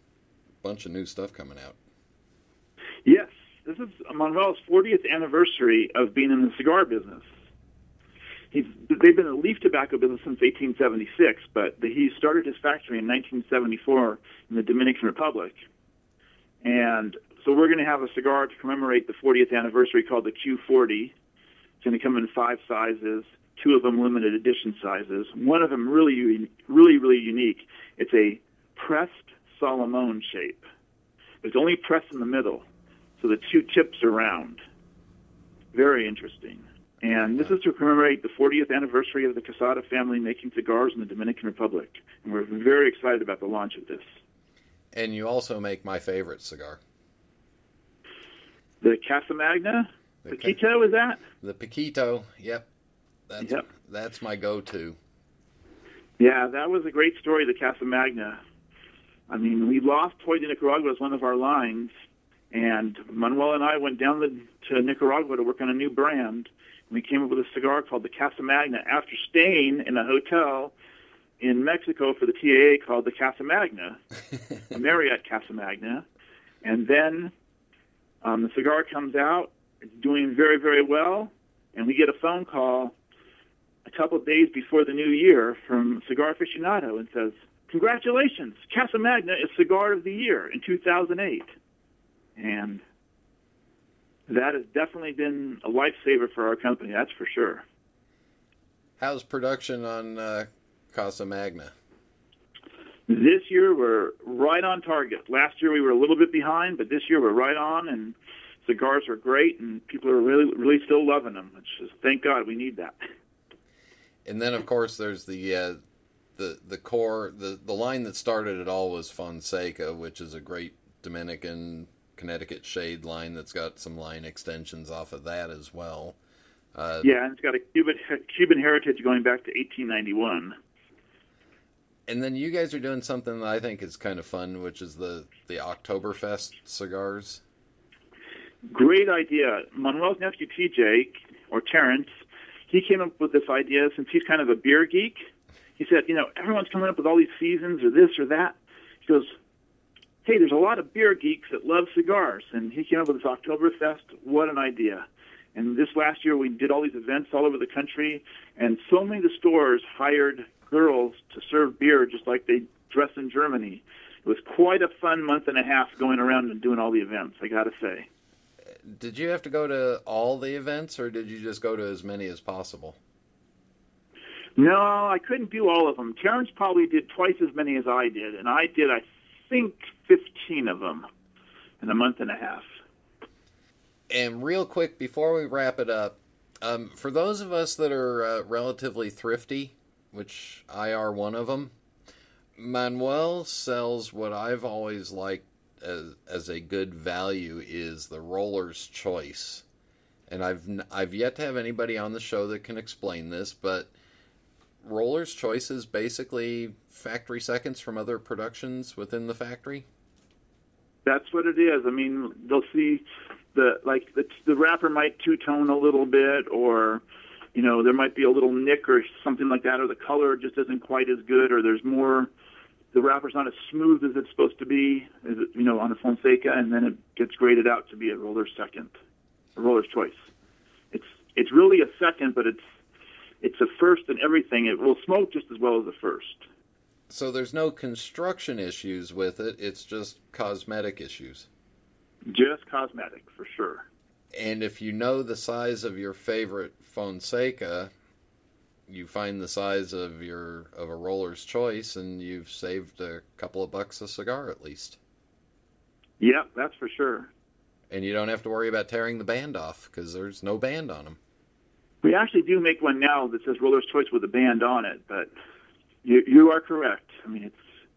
a bunch of new stuff coming out. Yes, this is Manuel's 40th anniversary of being in the cigar business. He's, they've been the leaf tobacco business since 1876, but he started his factory in 1974 in the Dominican Republic. And so we're going to have a cigar to commemorate the 40th anniversary called the Q40. It's going to come in five sizes two of them limited edition sizes. One of them really, really, really unique. It's a pressed Solomon shape. It's only pressed in the middle, so the two tips are round. Very interesting. And this is to commemorate the 40th anniversary of the Quesada family making cigars in the Dominican Republic. And we're very excited about the launch of this. And you also make my favorite cigar. The Casa Magna? The Paquito, is that? The Paquito, yep. That's yep. that's my go-to. Yeah, that was a great story, the Casa Magna. I mean, we lost Joya de Nicaragua as one of our lines, and Manuel and I went down the, to Nicaragua to work on a new brand. And we came up with a cigar called the Casa Magna after staying in a hotel in Mexico for the TAA called the Casa Magna, a Marriott Casa Magna. And then um, the cigar comes out, it's doing very, very well, and we get a phone call a couple of days before the new year from Cigar Aficionado and says, Congratulations, Casa Magna is Cigar of the Year in 2008. And that has definitely been a lifesaver for our company, that's for sure. How's production on uh, Casa Magna? This year we're right on target. Last year we were a little bit behind, but this year we're right on, and cigars are great, and people are really, really still loving them. Which is, thank God, we need that. and then of course there's the uh, the the core the the line that started it all was Fonseca, which is a great Dominican Connecticut shade line that's got some line extensions off of that as well. Uh, yeah, and it's got a Cuban Cuban heritage going back to 1891. And then you guys are doing something that I think is kind of fun, which is the the Oktoberfest cigars. Great idea. Manuel's nephew TJ or Terrence he came up with this idea since he's kind of a beer geek. He said, you know, everyone's coming up with all these seasons or this or that. He goes, hey, there's a lot of beer geeks that love cigars. And he came up with this Oktoberfest. What an idea. And this last year, we did all these events all over the country, and so many of the stores hired girls to serve beer just like they dress in Germany. It was quite a fun month and a half going around and doing all the events, I got to say. Did you have to go to all the events, or did you just go to as many as possible? No, I couldn't do all of them. Terrence probably did twice as many as I did, and I did, I think, 15 of them in a month and a half. And real quick, before we wrap it up, um, for those of us that are uh, relatively thrifty, which I are one of them, Manuel sells what I've always liked as, as a good value is the roller's choice. And I've I've yet to have anybody on the show that can explain this, but roller's choice is basically factory seconds from other productions within the factory. That's what it is. I mean, they'll see the like the the wrapper might two tone a little bit, or you know there might be a little nick or something like that, or the color just isn't quite as good, or there's more. The wrapper's not as smooth as it's supposed to be, as it, you know, on a Fonseca, and then it gets graded out to be a roller's second, a roller's choice. It's it's really a second, but it's it's a first and everything. It will smoke just as well as a first. So there's no construction issues with it. It's just cosmetic issues. Just cosmetic, for sure. And if you know the size of your favorite Fonseca, you find the size of your of a roller's choice, and you've saved a couple of bucks a cigar at least. Yeah, that's for sure. And you don't have to worry about tearing the band off because there's no band on them. We actually do make one now that says Roller's Choice with a band on it, but you, you are correct. I mean, it's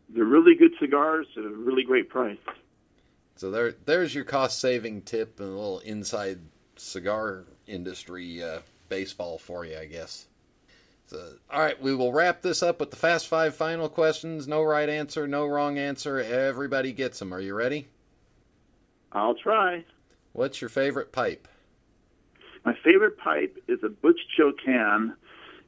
they're really good cigars at a really great price. So there, there's your cost saving tip and a little inside cigar industry uh, baseball for you, I guess. All right, we will wrap this up with the fast five final questions. No right answer, no wrong answer. Everybody gets them. Are you ready? I'll try. What's your favorite pipe? My favorite pipe is a Butch Chocan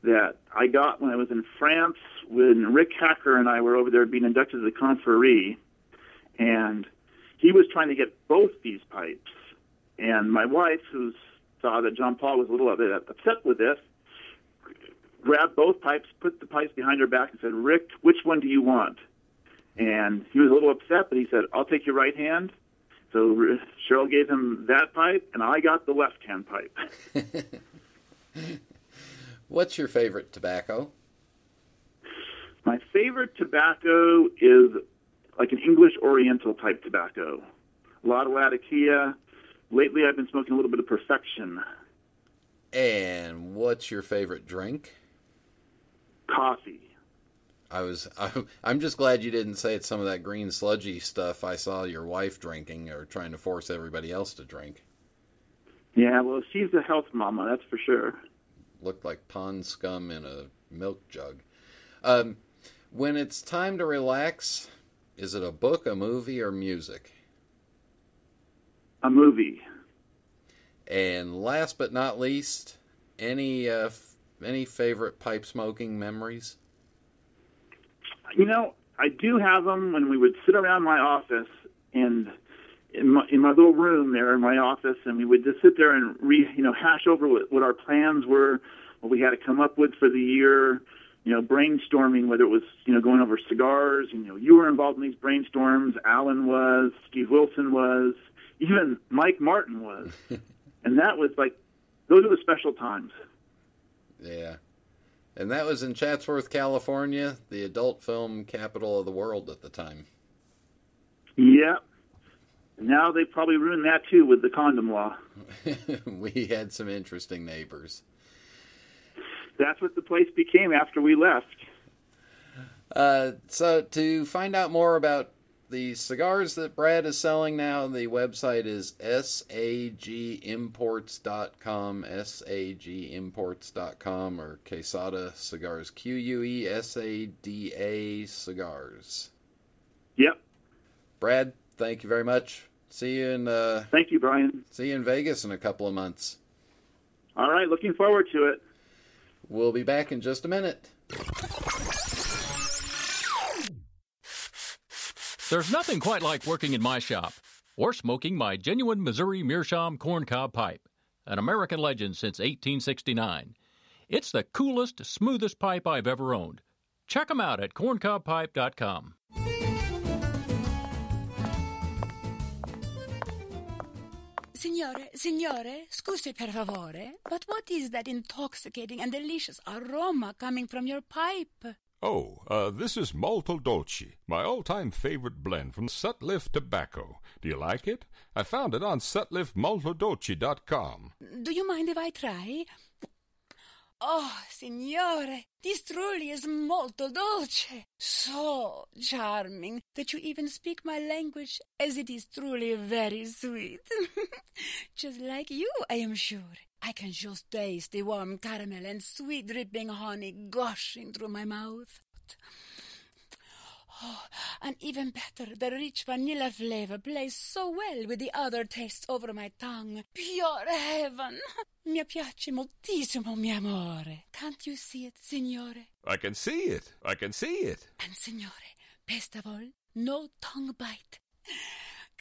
that I got when I was in France when Rick Hacker and I were over there being inducted to the Confrérie, and he was trying to get both these pipes. And my wife, who saw that John Paul was a little bit upset with this, grabbed both pipes, put the pipes behind her back, and said, "Rick, which one do you want?" And he was a little upset, but he said, "I'll take your right hand." So Cheryl gave him that pipe, and I got the left hand pipe. What's your favorite tobacco? My favorite tobacco is like an English Oriental type tobacco. A lot of Latakia. Lately, I've been smoking a little bit of Perfection. And what's your favorite drink? Coffee. I was I'm just glad you didn't say it's some of that green sludgy stuff I saw your wife drinking or trying to force everybody else to drink. Yeah, well, she's a health mama, that's for sure. Looked like pond scum in a milk jug. Um, when it's time to relax, is it a book, a movie, or music? A movie. And last but not least, any uh, any favorite pipe smoking memories? You know, I do have them when we would sit around my office and in my, in my little room there in my office, and we would just sit there and re, you know, hash over what, what our plans were, what we had to come up with for the year, you know, brainstorming, whether it was, you know, going over cigars, you know, you were involved in these brainstorms, Alan was, Steve Wilson was, even Mike Martin was. and that was like, those are the special times. Yeah. And that was in Chatsworth, California, the adult film capital of the world at the time. Yep. Now they probably ruined that too with the condom law. we had some interesting neighbors. That's what the place became after we left. Uh, so to find out more about the cigars that Brad is selling now, the website is sagimports.com, sagimports.com, or Quesada Cigars, Q U E S A D A Cigars. Yep. Brad, thank you very much. See you in. Uh, thank you, Brian. See you in Vegas in a couple of months. All right, looking forward to it. We'll be back in just a minute. There's nothing quite like working in my shop or smoking my genuine Missouri Meerschaum corncob pipe. an American legend since 1869. It's the coolest, smoothest pipe I've ever owned. Check them out at corncobpipe.com. Signore, signore, scusi per favore, but what is that intoxicating and delicious aroma coming from your pipe? Oh, uh, this is Molto Dolce, my all-time favorite blend from Sutliff Tobacco. Do you like it? I found it on sutliffmoltodolce.com. Do you mind if I try? Oh, signore, this truly is molto dolce. So charming that you even speak my language as it is truly very sweet. Just like you, I am sure. I can just taste the warm caramel and sweet dripping honey gushing through my mouth. Oh, and even better, the rich vanilla flavor plays so well with the other tastes over my tongue. Pure heaven! Mi piace moltissimo, mio amore. Can't you see it, signore? I can see it. I can see it. And signore, best of all, no tongue bite.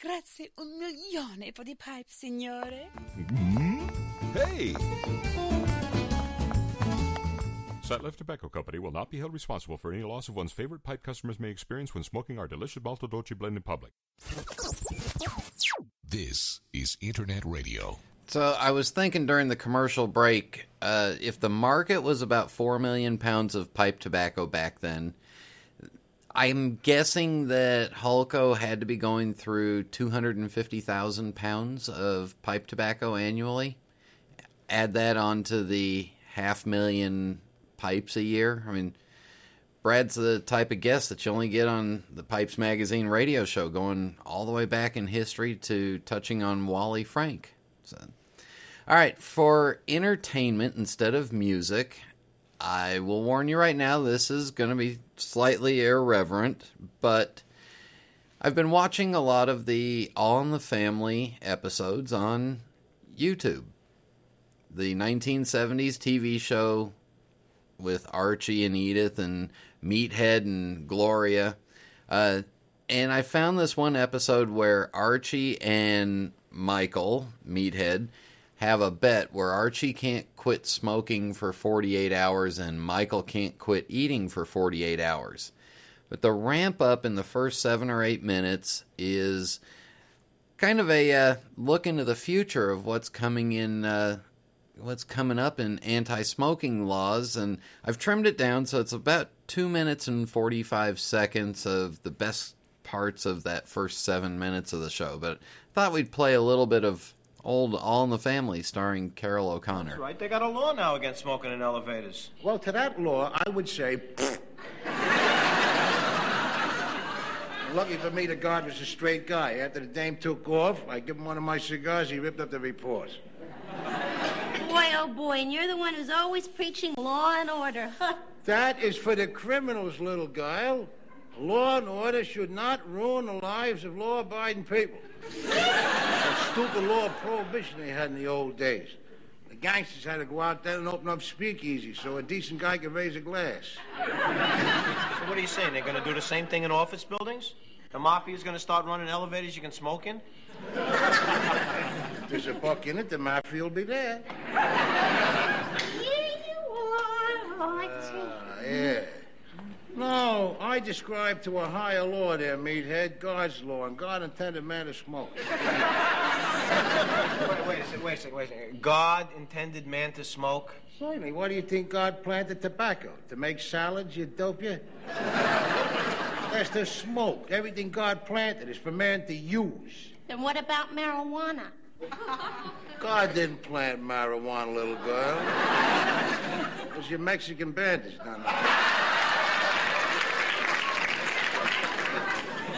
Grazie un milione for the pipe, signore. Mm-hmm. Hey! Sutliff Tobacco Company will not be held responsible for any loss of one's favorite pipe customers may experience when smoking our delicious Molto Dolce blend in public. This is Internet Radio. So I was thinking during the commercial break, uh, if the market was about four million pounds of pipe tobacco back then, I'm guessing that Hollco had to be going through 250,000 pounds of pipe tobacco annually. Add that onto the half million pipes a year. I mean, Brad's the type of guest that you only get on the Pipes Magazine radio show, going all the way back in history to touching on Wally Frank. So, all right, for entertainment instead of music, I will warn you right now this is going to be slightly irreverent, but I've been watching a lot of the All in the Family episodes on YouTube. The 1970s TV show with Archie and Edith and Meathead and Gloria. Uh, and I found this one episode where Archie and Michael, Meathead, have a bet where Archie can't quit smoking for 48 hours and Michael can't quit eating for 48 hours. But the ramp up in the first seven or eight minutes is kind of a uh, look into the future of what's coming in uh, what's coming up in anti-smoking laws and I've trimmed it down so it's about 2 minutes and 45 seconds of the best parts of that first 7 minutes of the show but I thought we'd play a little bit of old All in the Family starring Carroll O'Connor. That's right. They got a law now against smoking in elevators. Well, to that law, I would say. Lucky for me, the guard was a straight guy. After the dame took off, I give him one of my cigars. He ripped up the report. Boy, oh boy, and you're the one who's always preaching law and order. that is for the criminals, little guile. Law and order should not ruin the lives of law-abiding people. that stupid law of prohibition they had in the old days. The gangsters had to go out there and open up speakeasies so a decent guy could raise a glass. So what are you saying? They're going to do the same thing in office buildings? The mafia's going to start running elevators you can smoke in? If there's a buck in it, the mafia will be there. Here you are, Archie. Ah, yeah. No, I describe to a higher law there, meathead, God's law, and God intended man to smoke. Wait, wait a second, wait a second, wait a second. God intended man to smoke? Certainly. Why do you think God planted tobacco? To make salads, you dope you? That's to smoke. Everything God planted is for man to use. Then what about marijuana? God didn't plant marijuana, little girl. It was your Mexican bandits done that.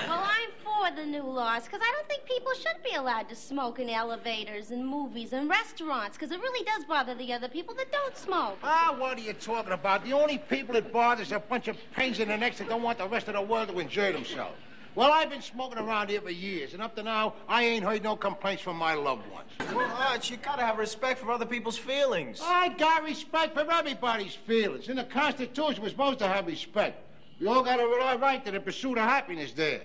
Well, I'm for the new laws because I don't think people should be allowed to smoke in elevators and movies and restaurants because it really does bother the other people that don't smoke. Ah, what are you talking about? The only people it bothers are a bunch of pains in the necks that don't want the rest of the world to enjoy themselves. Well, I've been smoking around here for years, and up to now, I ain't heard no complaints from my loved ones. Well, Arch, you gotta have respect for other people's feelings. I got respect for everybody's feelings. In the Constitution, we're supposed to have respect. We all got a right to the pursuit of happiness there.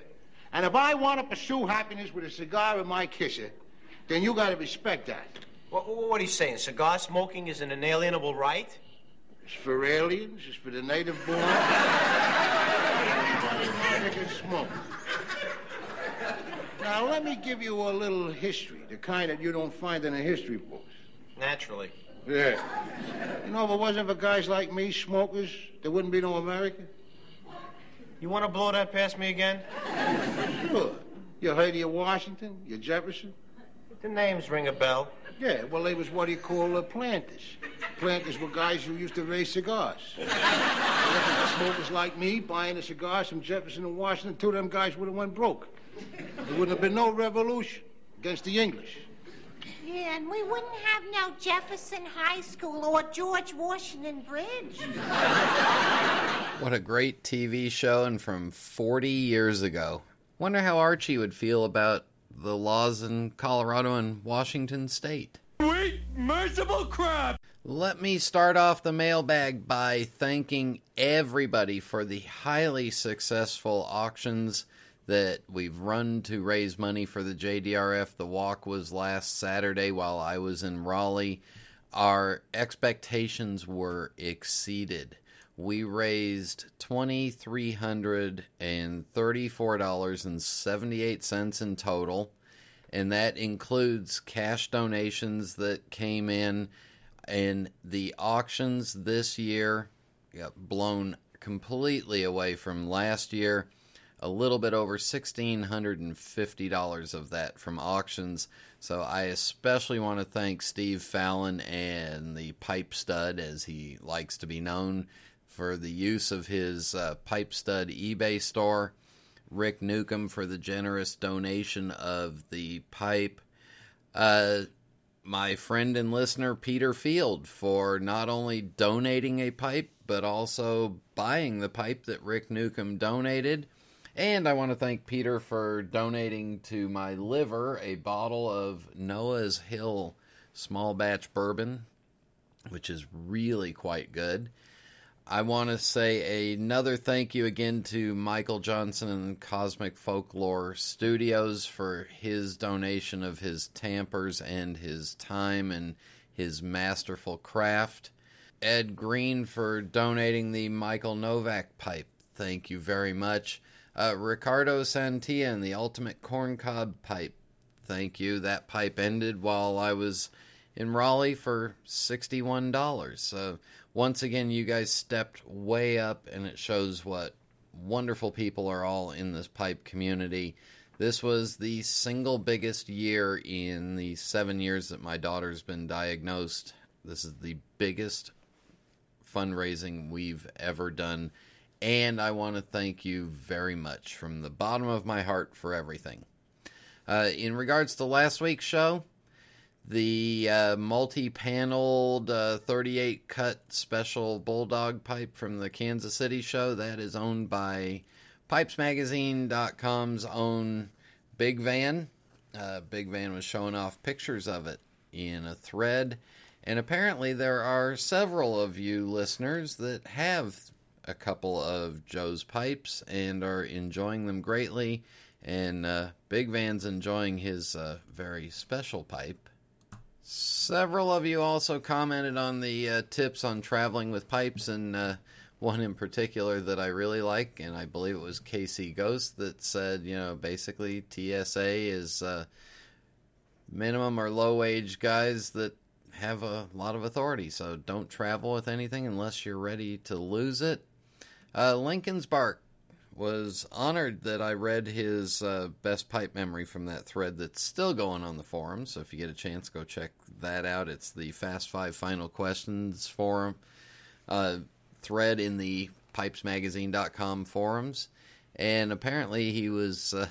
And if I want to pursue happiness with a cigar in my kisser, then you got to respect that. What, what, are you saying? Cigar smoking is an inalienable right? It's for aliens, it's for the native born. They can smoke. Now, let me give you a little history, the kind that you don't find in a history book. Naturally. Yeah. You know, if it wasn't for guys like me, smokers, there wouldn't be no America. You want to blow that past me again? Sure. You heard of your Washington, your Jefferson? The names ring a bell. Yeah, well, they was what you call uh, planters. Planters were guys who used to raise cigars. smokers like me buying the cigars from Jefferson and Washington, two of them guys would have went broke. There wouldn't have been no revolution against the English. Yeah, and we wouldn't have no Jefferson High School or George Washington Bridge. What a great TV show and from 40 years ago. Wonder how Archie would feel about the laws in Colorado and Washington state. Sweet, merciful crap! Let me start off the mailbag by thanking everybody for the highly successful auctions that we've run to raise money for the JDRF. The walk was last Saturday while I was in Raleigh. Our expectations were exceeded. We raised $2,334.78 in total, and that includes cash donations that came in. And the auctions this year got blown completely away from last year a little bit over $1,650 of that from auctions. So I especially want to thank Steve Fallon and the Pipe Stud, as he likes to be known, for the use of his uh, Pipe Stud eBay store. Rick Newcomb for the generous donation of the pipe. Uh, my friend and listener Peter Field for not only donating a pipe, but also buying the pipe that Rick Newcomb donated. And I want to thank Peter for donating to my liver a bottle of Noah's Mill small batch bourbon, which is really quite good. I want to say another thank you again to Michael Johnson and Cosmic Folklore Studios for his donation of his tampers and his time and his masterful craft. Ed Green for donating the Michael Novak pipe. Thank you very much. Uh, Ricardo Santia and the Ultimate Corncob Pipe. Thank you. That pipe ended while I was in Raleigh for $61. So, once again, you guys stepped way up, and it shows what wonderful people are all in this pipe community. This was the single biggest year in the seven years that my daughter's been diagnosed. This is the biggest fundraising we've ever done and I want to thank you very much from the bottom of my heart for everything. Uh, in regards to last week's show, the uh, multi paneled uh, 38 cut special Bulldog pipe from the Kansas City show that is owned by PipesMagazine.com's own Big Van. Uh, Big Van was showing off pictures of it in a thread. And apparently, there are several of you listeners that have a couple of Joe's pipes and are enjoying them greatly. And uh, Big Van's enjoying his uh, very special pipe. Several of you also commented on the uh, tips on traveling with pipes, and uh, one in particular that I really like, and I believe it was KC Ghost that said, you know, basically TSA is uh, minimum or low wage guys that have a lot of authority. So don't travel with anything unless you're ready to lose it. Uh, Lincoln's Bark was honored that I read his uh, best pipe memory from that thread that's still going on the forum. So if you get a chance, go check that out. It's the Fast Five Final Questions forum uh, thread in the pipesmagazine.com forums. And apparently he was uh,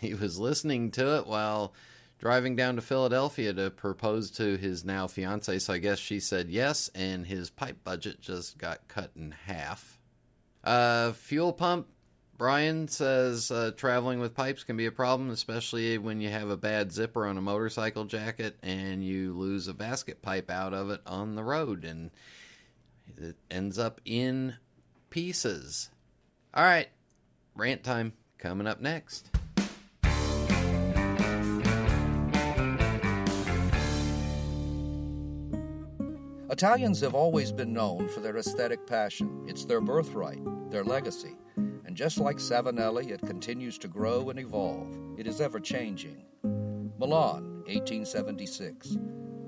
he was listening to it while driving down to Philadelphia to propose to his now fiance. So I guess she said yes, and his pipe budget just got cut in half. Uh, fuel pump. Brian says uh, traveling with pipes can be a problem, especially when you have a bad zipper on a motorcycle jacket and you lose a basket pipe out of it on the road and it ends up in pieces. All right, rant time coming up next. Italians have always been known for their aesthetic passion. It's their birthright, their legacy. And just like Savinelli, it continues to grow and evolve. It is ever changing. Milan, 1876.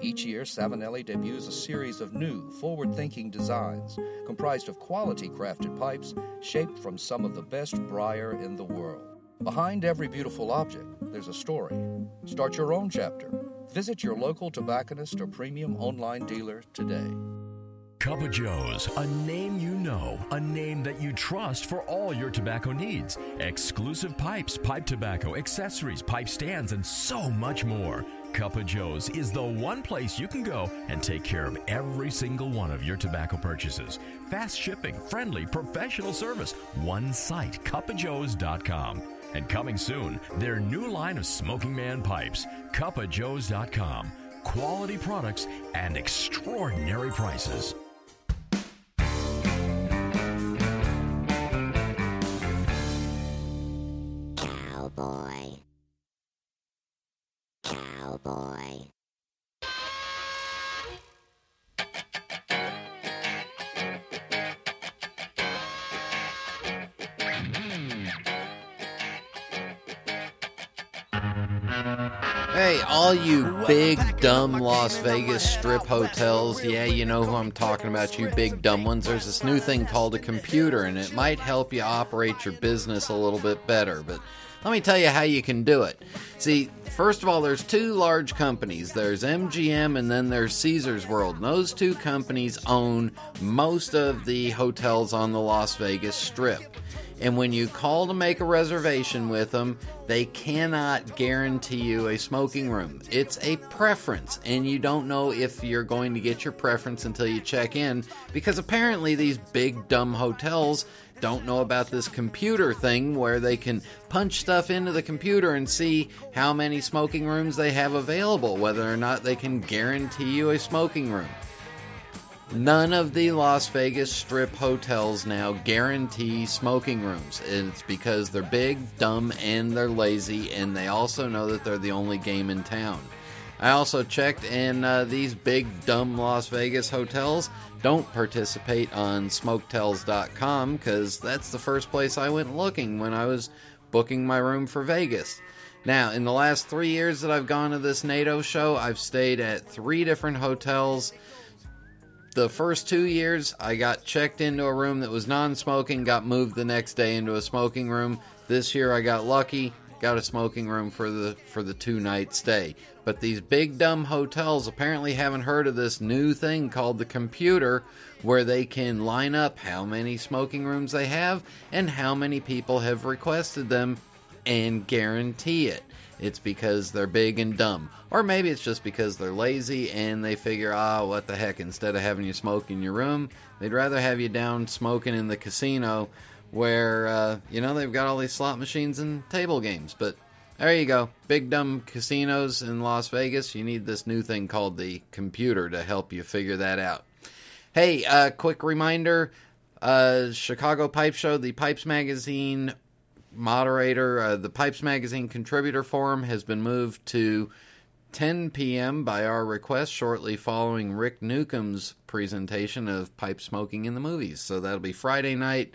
Each year, Savinelli debuts a series of new, forward thinking designs comprised of quality crafted pipes shaped from some of the best briar in the world. Behind every beautiful object, there's a story. Start your own chapter. Visit your local tobacconist or premium online dealer today. Cup of Joe's, a name you know, a name that you trust for all your tobacco needs. Exclusive pipes, pipe tobacco, accessories, pipe stands, and so much more. Cup of Joe's is the one place you can go and take care of every single one of your tobacco purchases. Fast shipping, friendly, professional service. One site, cupofjoes.com. And coming soon, their new line of Smoking Man pipes, cupofjoes.com. Quality products and extraordinary prices. All you big dumb Las Vegas strip hotels, yeah, you know who I'm talking about, you big dumb ones. There's this new thing called a computer, and it might help you operate your business a little bit better. But let me tell you how you can do it. See, first of all, there's two large companies there's MGM and then there's Caesars World. And those two companies own most of the hotels on the Las Vegas Strip. And when you call to make a reservation with them, they cannot guarantee you a smoking room. It's a preference, and you don't know if you're going to get your preference until you check in because apparently these big dumb hotels don't know about this computer thing where they can punch stuff into the computer and see how many smoking rooms they have available, whether or not they can guarantee you a smoking room. None of the Las Vegas Strip hotels now guarantee smoking rooms. It's because they're big, dumb, and they're lazy, and they also know that they're the only game in town. I also checked, and uh, these big, dumb Las Vegas hotels don't participate on smoketels.com because that's the first place I went looking when I was booking my room for Vegas. Now, in the last three years that I've gone to this NATO show, I've stayed at three different hotels the first two years, I got checked into a room that was non smoking, got moved the next day into a smoking room. This year, I got lucky, got a smoking room for the for the two night stay. But these big dumb hotels apparently haven't heard of this new thing called the computer where they can line up how many smoking rooms they have and how many people have requested them and guarantee it. It's because they're big and dumb. Or maybe it's just because they're lazy and they figure, ah, what the heck, instead of having you smoke in your room, they'd rather have you down smoking in the casino where, uh, you know, they've got all these slot machines and table games. But there you go. Big dumb casinos in Las Vegas. You need this new thing called the computer to help you figure that out. Hey, uh, quick reminder uh, Chicago Pipe Show, the Pipes Magazine moderator, uh, the Pipes Magazine contributor forum has been moved to 10 p.m. by our request shortly following Rick Newcomb's presentation of pipe smoking in the movies. So that'll be Friday night,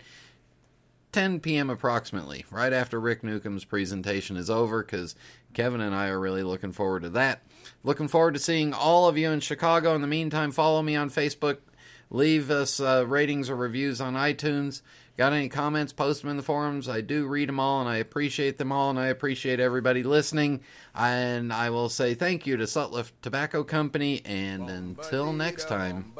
10 p.m. approximately, right after Rick Newcomb's presentation is over, because Kevin and I are really looking forward to that. Looking forward to seeing all of you in Chicago. In the meantime, follow me on Facebook. Leave us uh, ratings or reviews on iTunes. Got any comments? Post them in the forums. I do read them all and I appreciate them all and I appreciate everybody listening. And I will say thank you to Sutliff Tobacco Company and until next time.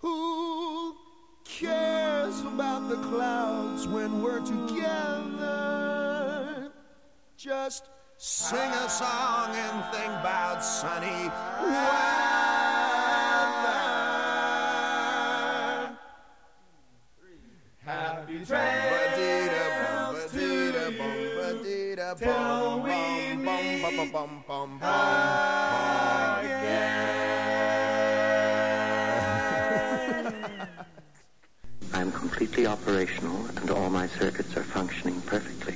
Who cares about the clouds when we're together? Just sing a song and think about sunny weather. Happy. Meet I'm completely operational and all my circuits are functioning perfectly.